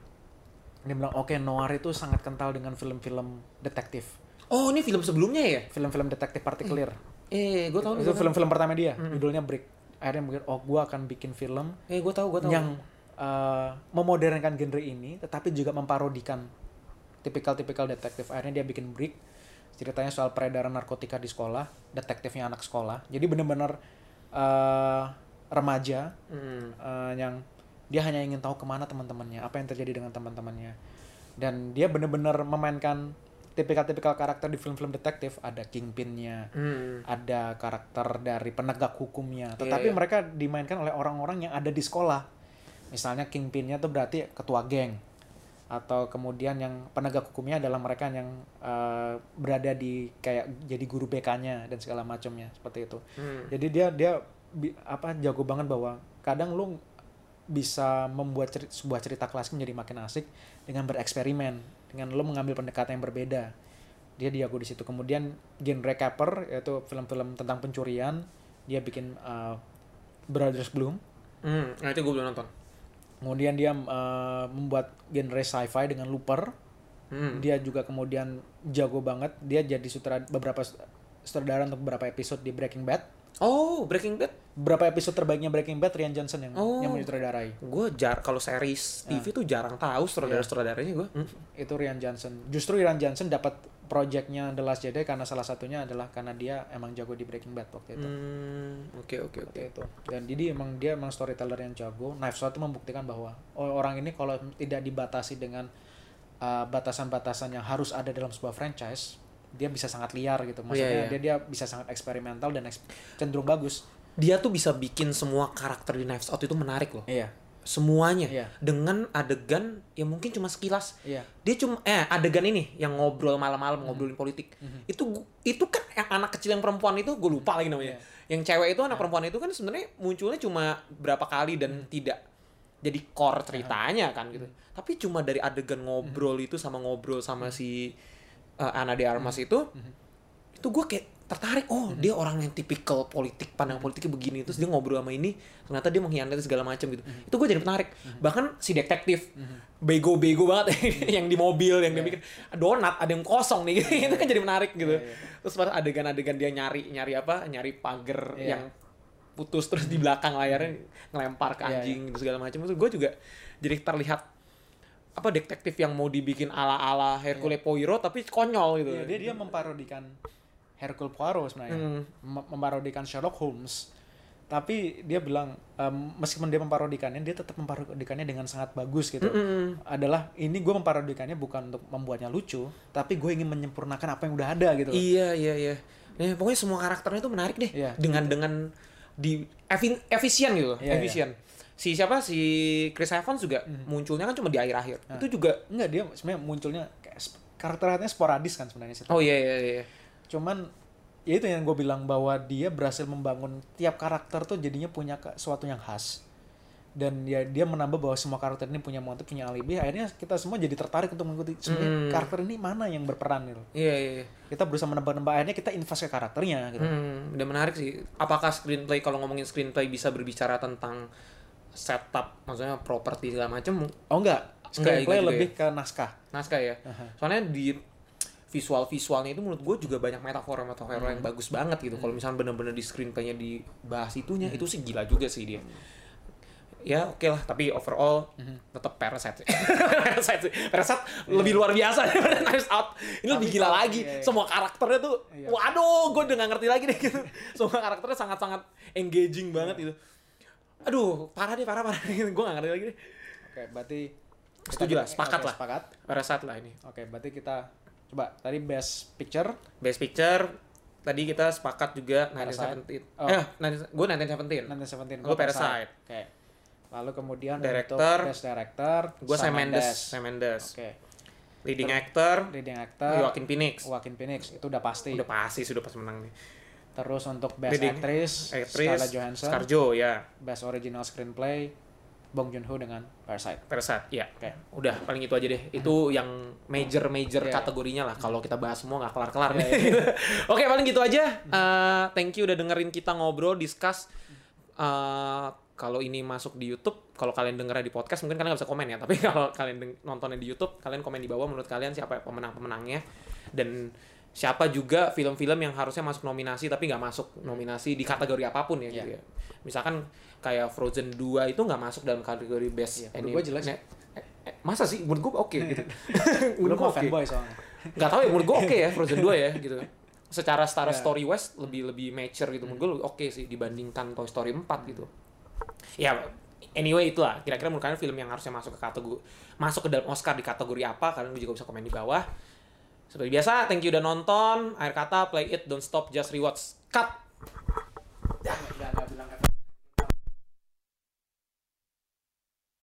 dia bilang oke noir itu sangat kental dengan film-film detektif, Oh, ini film sebelumnya ya? film-film detektif partikulir. Eh, gue tahu itu film-film pertama dia, judulnya Brick. Akhirnya mungkin oh gue akan bikin film Eh, gue tahu, gue tahu. yang uh, memodernkan genre ini, tetapi juga memparodikan tipikal-tipikal detektif. Akhirnya dia bikin Brick. Ceritanya soal peredaran narkotika di sekolah, detektifnya anak sekolah. Jadi benar-benar uh, remaja Hmm. uh, yang dia hanya ingin tahu ke mana teman-temannya, apa yang terjadi dengan teman-temannya. Dan dia benar-benar memainkan tipikal-tipikal karakter di film-film detektif. Ada kingpinnya, Hmm. ada karakter dari penegak hukumnya. Iya, Tetapi iya. mereka dimainkan oleh orang-orang yang ada di sekolah. Misalnya kingpinnya tuh berarti ketua geng. Atau kemudian yang penegak hukumnya adalah mereka yang uh, berada di kayak jadi guru BK-nya dan segala macamnya seperti itu. Hmm. Jadi dia dia bi- apa jago banget bahwa kadang lu bisa membuat ceri- sebuah cerita klasik menjadi makin asik dengan bereksperimen, dengan lu mengambil pendekatan yang berbeda. Dia diago di situ. Kemudian genre caper yaitu film-film tentang pencurian, dia bikin uh, Brothers Bloom. Hmm. Nah, itu gue belum nonton. Kemudian dia uh, membuat genre sci-fi dengan Looper. Hmm. Dia juga kemudian jago banget. Dia jadi sutradara beberapa sutradara untuk beberapa episode di Breaking Bad. Oh, Breaking Bad. Berapa episode terbaiknya Breaking Bad Rian Johnson yang Oh. yang menyutradarai. Gue jar kalau series TV tuh jarang tahu sutradara-sutradaranya gue. Hmm. Itu Rian Johnson. Justru Rian Johnson dapat projectnya The Last Jedi karena salah satunya adalah karena dia emang jago di Breaking Bad waktu itu. Hmm. Oke, oke, oke. Itu. Dan jadi emang dia emang storyteller yang jago. Knives Out itu membuktikan bahwa orang ini kalau tidak dibatasi dengan uh, batasan-batasan yang harus ada dalam sebuah franchise dia bisa sangat liar gitu Iya, maksudnya iya. dia dia bisa sangat eksperimental dan eks- cenderung bagus Dia tuh bisa bikin semua karakter di Knives Out itu menarik loh. iya Semuanya Iya. dengan adegan yang mungkin cuma sekilas. iya Dia cuma eh adegan ini yang ngobrol malam-malam ngobrolin politik. Itu gu- itu kan yang anak kecil yang perempuan itu gue lupa lagi namanya. Yang cewek itu anak perempuan itu kan sebenarnya munculnya cuma berapa kali dan tidak jadi core ceritanya kan gitu. Tapi cuma dari adegan ngobrol itu sama ngobrol sama si uh, Ana de Armas itu itu gue kayak tertarik oh dia orang yang tipikal politik pandang politiknya begini terus dia ngobrol sama ini ternyata dia mengkhianati segala macam gitu. Itu gue jadi menarik bahkan si detektif bego-bego banget yang di mobil yang dia bikin donat ada yang kosong nih. Itu kan jadi menarik gitu. Iya, iya. terus pas adegan-adegan dia nyari nyari apa nyari pagar Iya. yang putus terus di belakang layarnya ngelempar ke anjing gitu segala macam. Itu gue juga jadi terlihat apa detektif yang mau dibikin ala-ala Hercule Poirot tapi konyol gitu Iya, dia dia memparodikan Hercule Poirot sebenarnya Hmm. Mem- memparodikan Sherlock Holmes tapi dia bilang em, meskipun dia memparodikannya dia tetap memparodikannya dengan sangat bagus gitu Mm-mm. adalah ini gue memparodikannya bukan untuk membuatnya lucu tapi gue ingin menyempurnakan apa yang udah ada gitu Iya iya iya. Ya, pokoknya semua karakternya itu menarik deh. Iya. Dengan dengan di efisien gitu, Iya, efisien. Si siapa si Chris Evans juga munculnya kan cuma di akhir-akhir. Nah. Itu juga enggak dia sebenarnya munculnya kayak karakternya sporadis kan sebenarnya sih Oh iya iya iya. cuman ya itu yang gue bilang bahwa dia berhasil membangun tiap karakter tuh jadinya punya sesuatu yang khas dan ya dia menambah bahwa semua karakter ini punya motif punya alibi akhirnya kita semua jadi tertarik untuk mengikuti sebenarnya Hmm. karakter ini mana yang berperan gitu Iya iya. iya. kita berusaha menebak-nebak akhirnya kita invest ke karakternya gitu Hmm, udah menarik sih. Apakah screenplay kalau ngomongin screenplay bisa berbicara tentang setup, maksudnya properti segala macam? oh enggak screenplay enggak lebih ke naskah Naskah ya. Aha. Soalnya di visual-visualnya itu menurut gue juga banyak metafor-metafor yang bagus banget gitu. Kalau misalnya bener-bener di screenplaynya dibahas itunya, itu sih gila juga sih dia. Ya oke lah, tapi overall tetap Parasite. Parasite sih. Parasite lebih luar biasa daripada Knives Out. Ini lebih Tapi gila kalau- lagi. iya, iya. Semua karakternya tuh, Iya. waduh, gue udah gak ngerti lagi deh gitu. Semua karakternya sangat-sangat engaging banget gitu. Aduh, parah deh, parah, parah. gue gak ngerti lagi deh. oke berarti kita- Setuju lah, sepakat oke, lah. sepakat Parasite lah ini. oke berarti kita coba tadi best picture Best Picture tadi kita sepakat juga Parasite. 1917. Oh. Eh, gue 1917. 1917 Gua Parasite. oke lalu kemudian Director. untuk best director Gue Sam Mendes. Sam Mendes. oke Leading actor leading actor Joaquin Phoenix. Joaquin Phoenix itu udah pasti Udah pasti sudah pas menang nih. Terus untuk best Leading actress, Actress Scarlett Johansson Scarjo ya. best original screenplay Bong Joon Ho dengan Parasite Parasite ya. oke Udah paling itu aja deh. Itu yang major-major Iya. kategorinya lah. Kalau kita bahas semua nggak kelar-kelar Iya, nih. Oke paling gitu aja. Eh, thank you udah dengerin kita ngobrol, discuss. Eh, kalau ini masuk di YouTube, kalau kalian dengernya di podcast mungkin kalian nggak bisa komen ya. Tapi kalau kalian nontonnya di YouTube, kalian komen di bawah menurut kalian siapa pemenang-pemenangnya dan siapa juga film-film yang harusnya masuk nominasi tapi nggak masuk nominasi di kategori apa pun ya Iya. gitu ya. Misalkan kayak Frozen 2 itu nggak masuk dalam kategori best Iya, menurut anim- gua jelek sih. ne- eh, eh, masa sih? Menurut gue oke gitu. Belum menurut gue oke. fanboy soalnya. Nggak tahu ya menurut gue oke ya Frozen 2 ya gitu. Secara secara Ya. story wise lebih lebih mature gitu. Menurut gue oke sih dibandingkan Toy Story 4 gitu. Ya anyway itulah. Kira-kira menurut kalian film yang harusnya masuk ke kategori masuk ke dalam Oscar di kategori apa? Kalian juga bisa komen di bawah seperti biasa, thank you udah nonton. Akhir kata, play it, don't stop, just rewards. Cut! Jangan, jangan, jangan.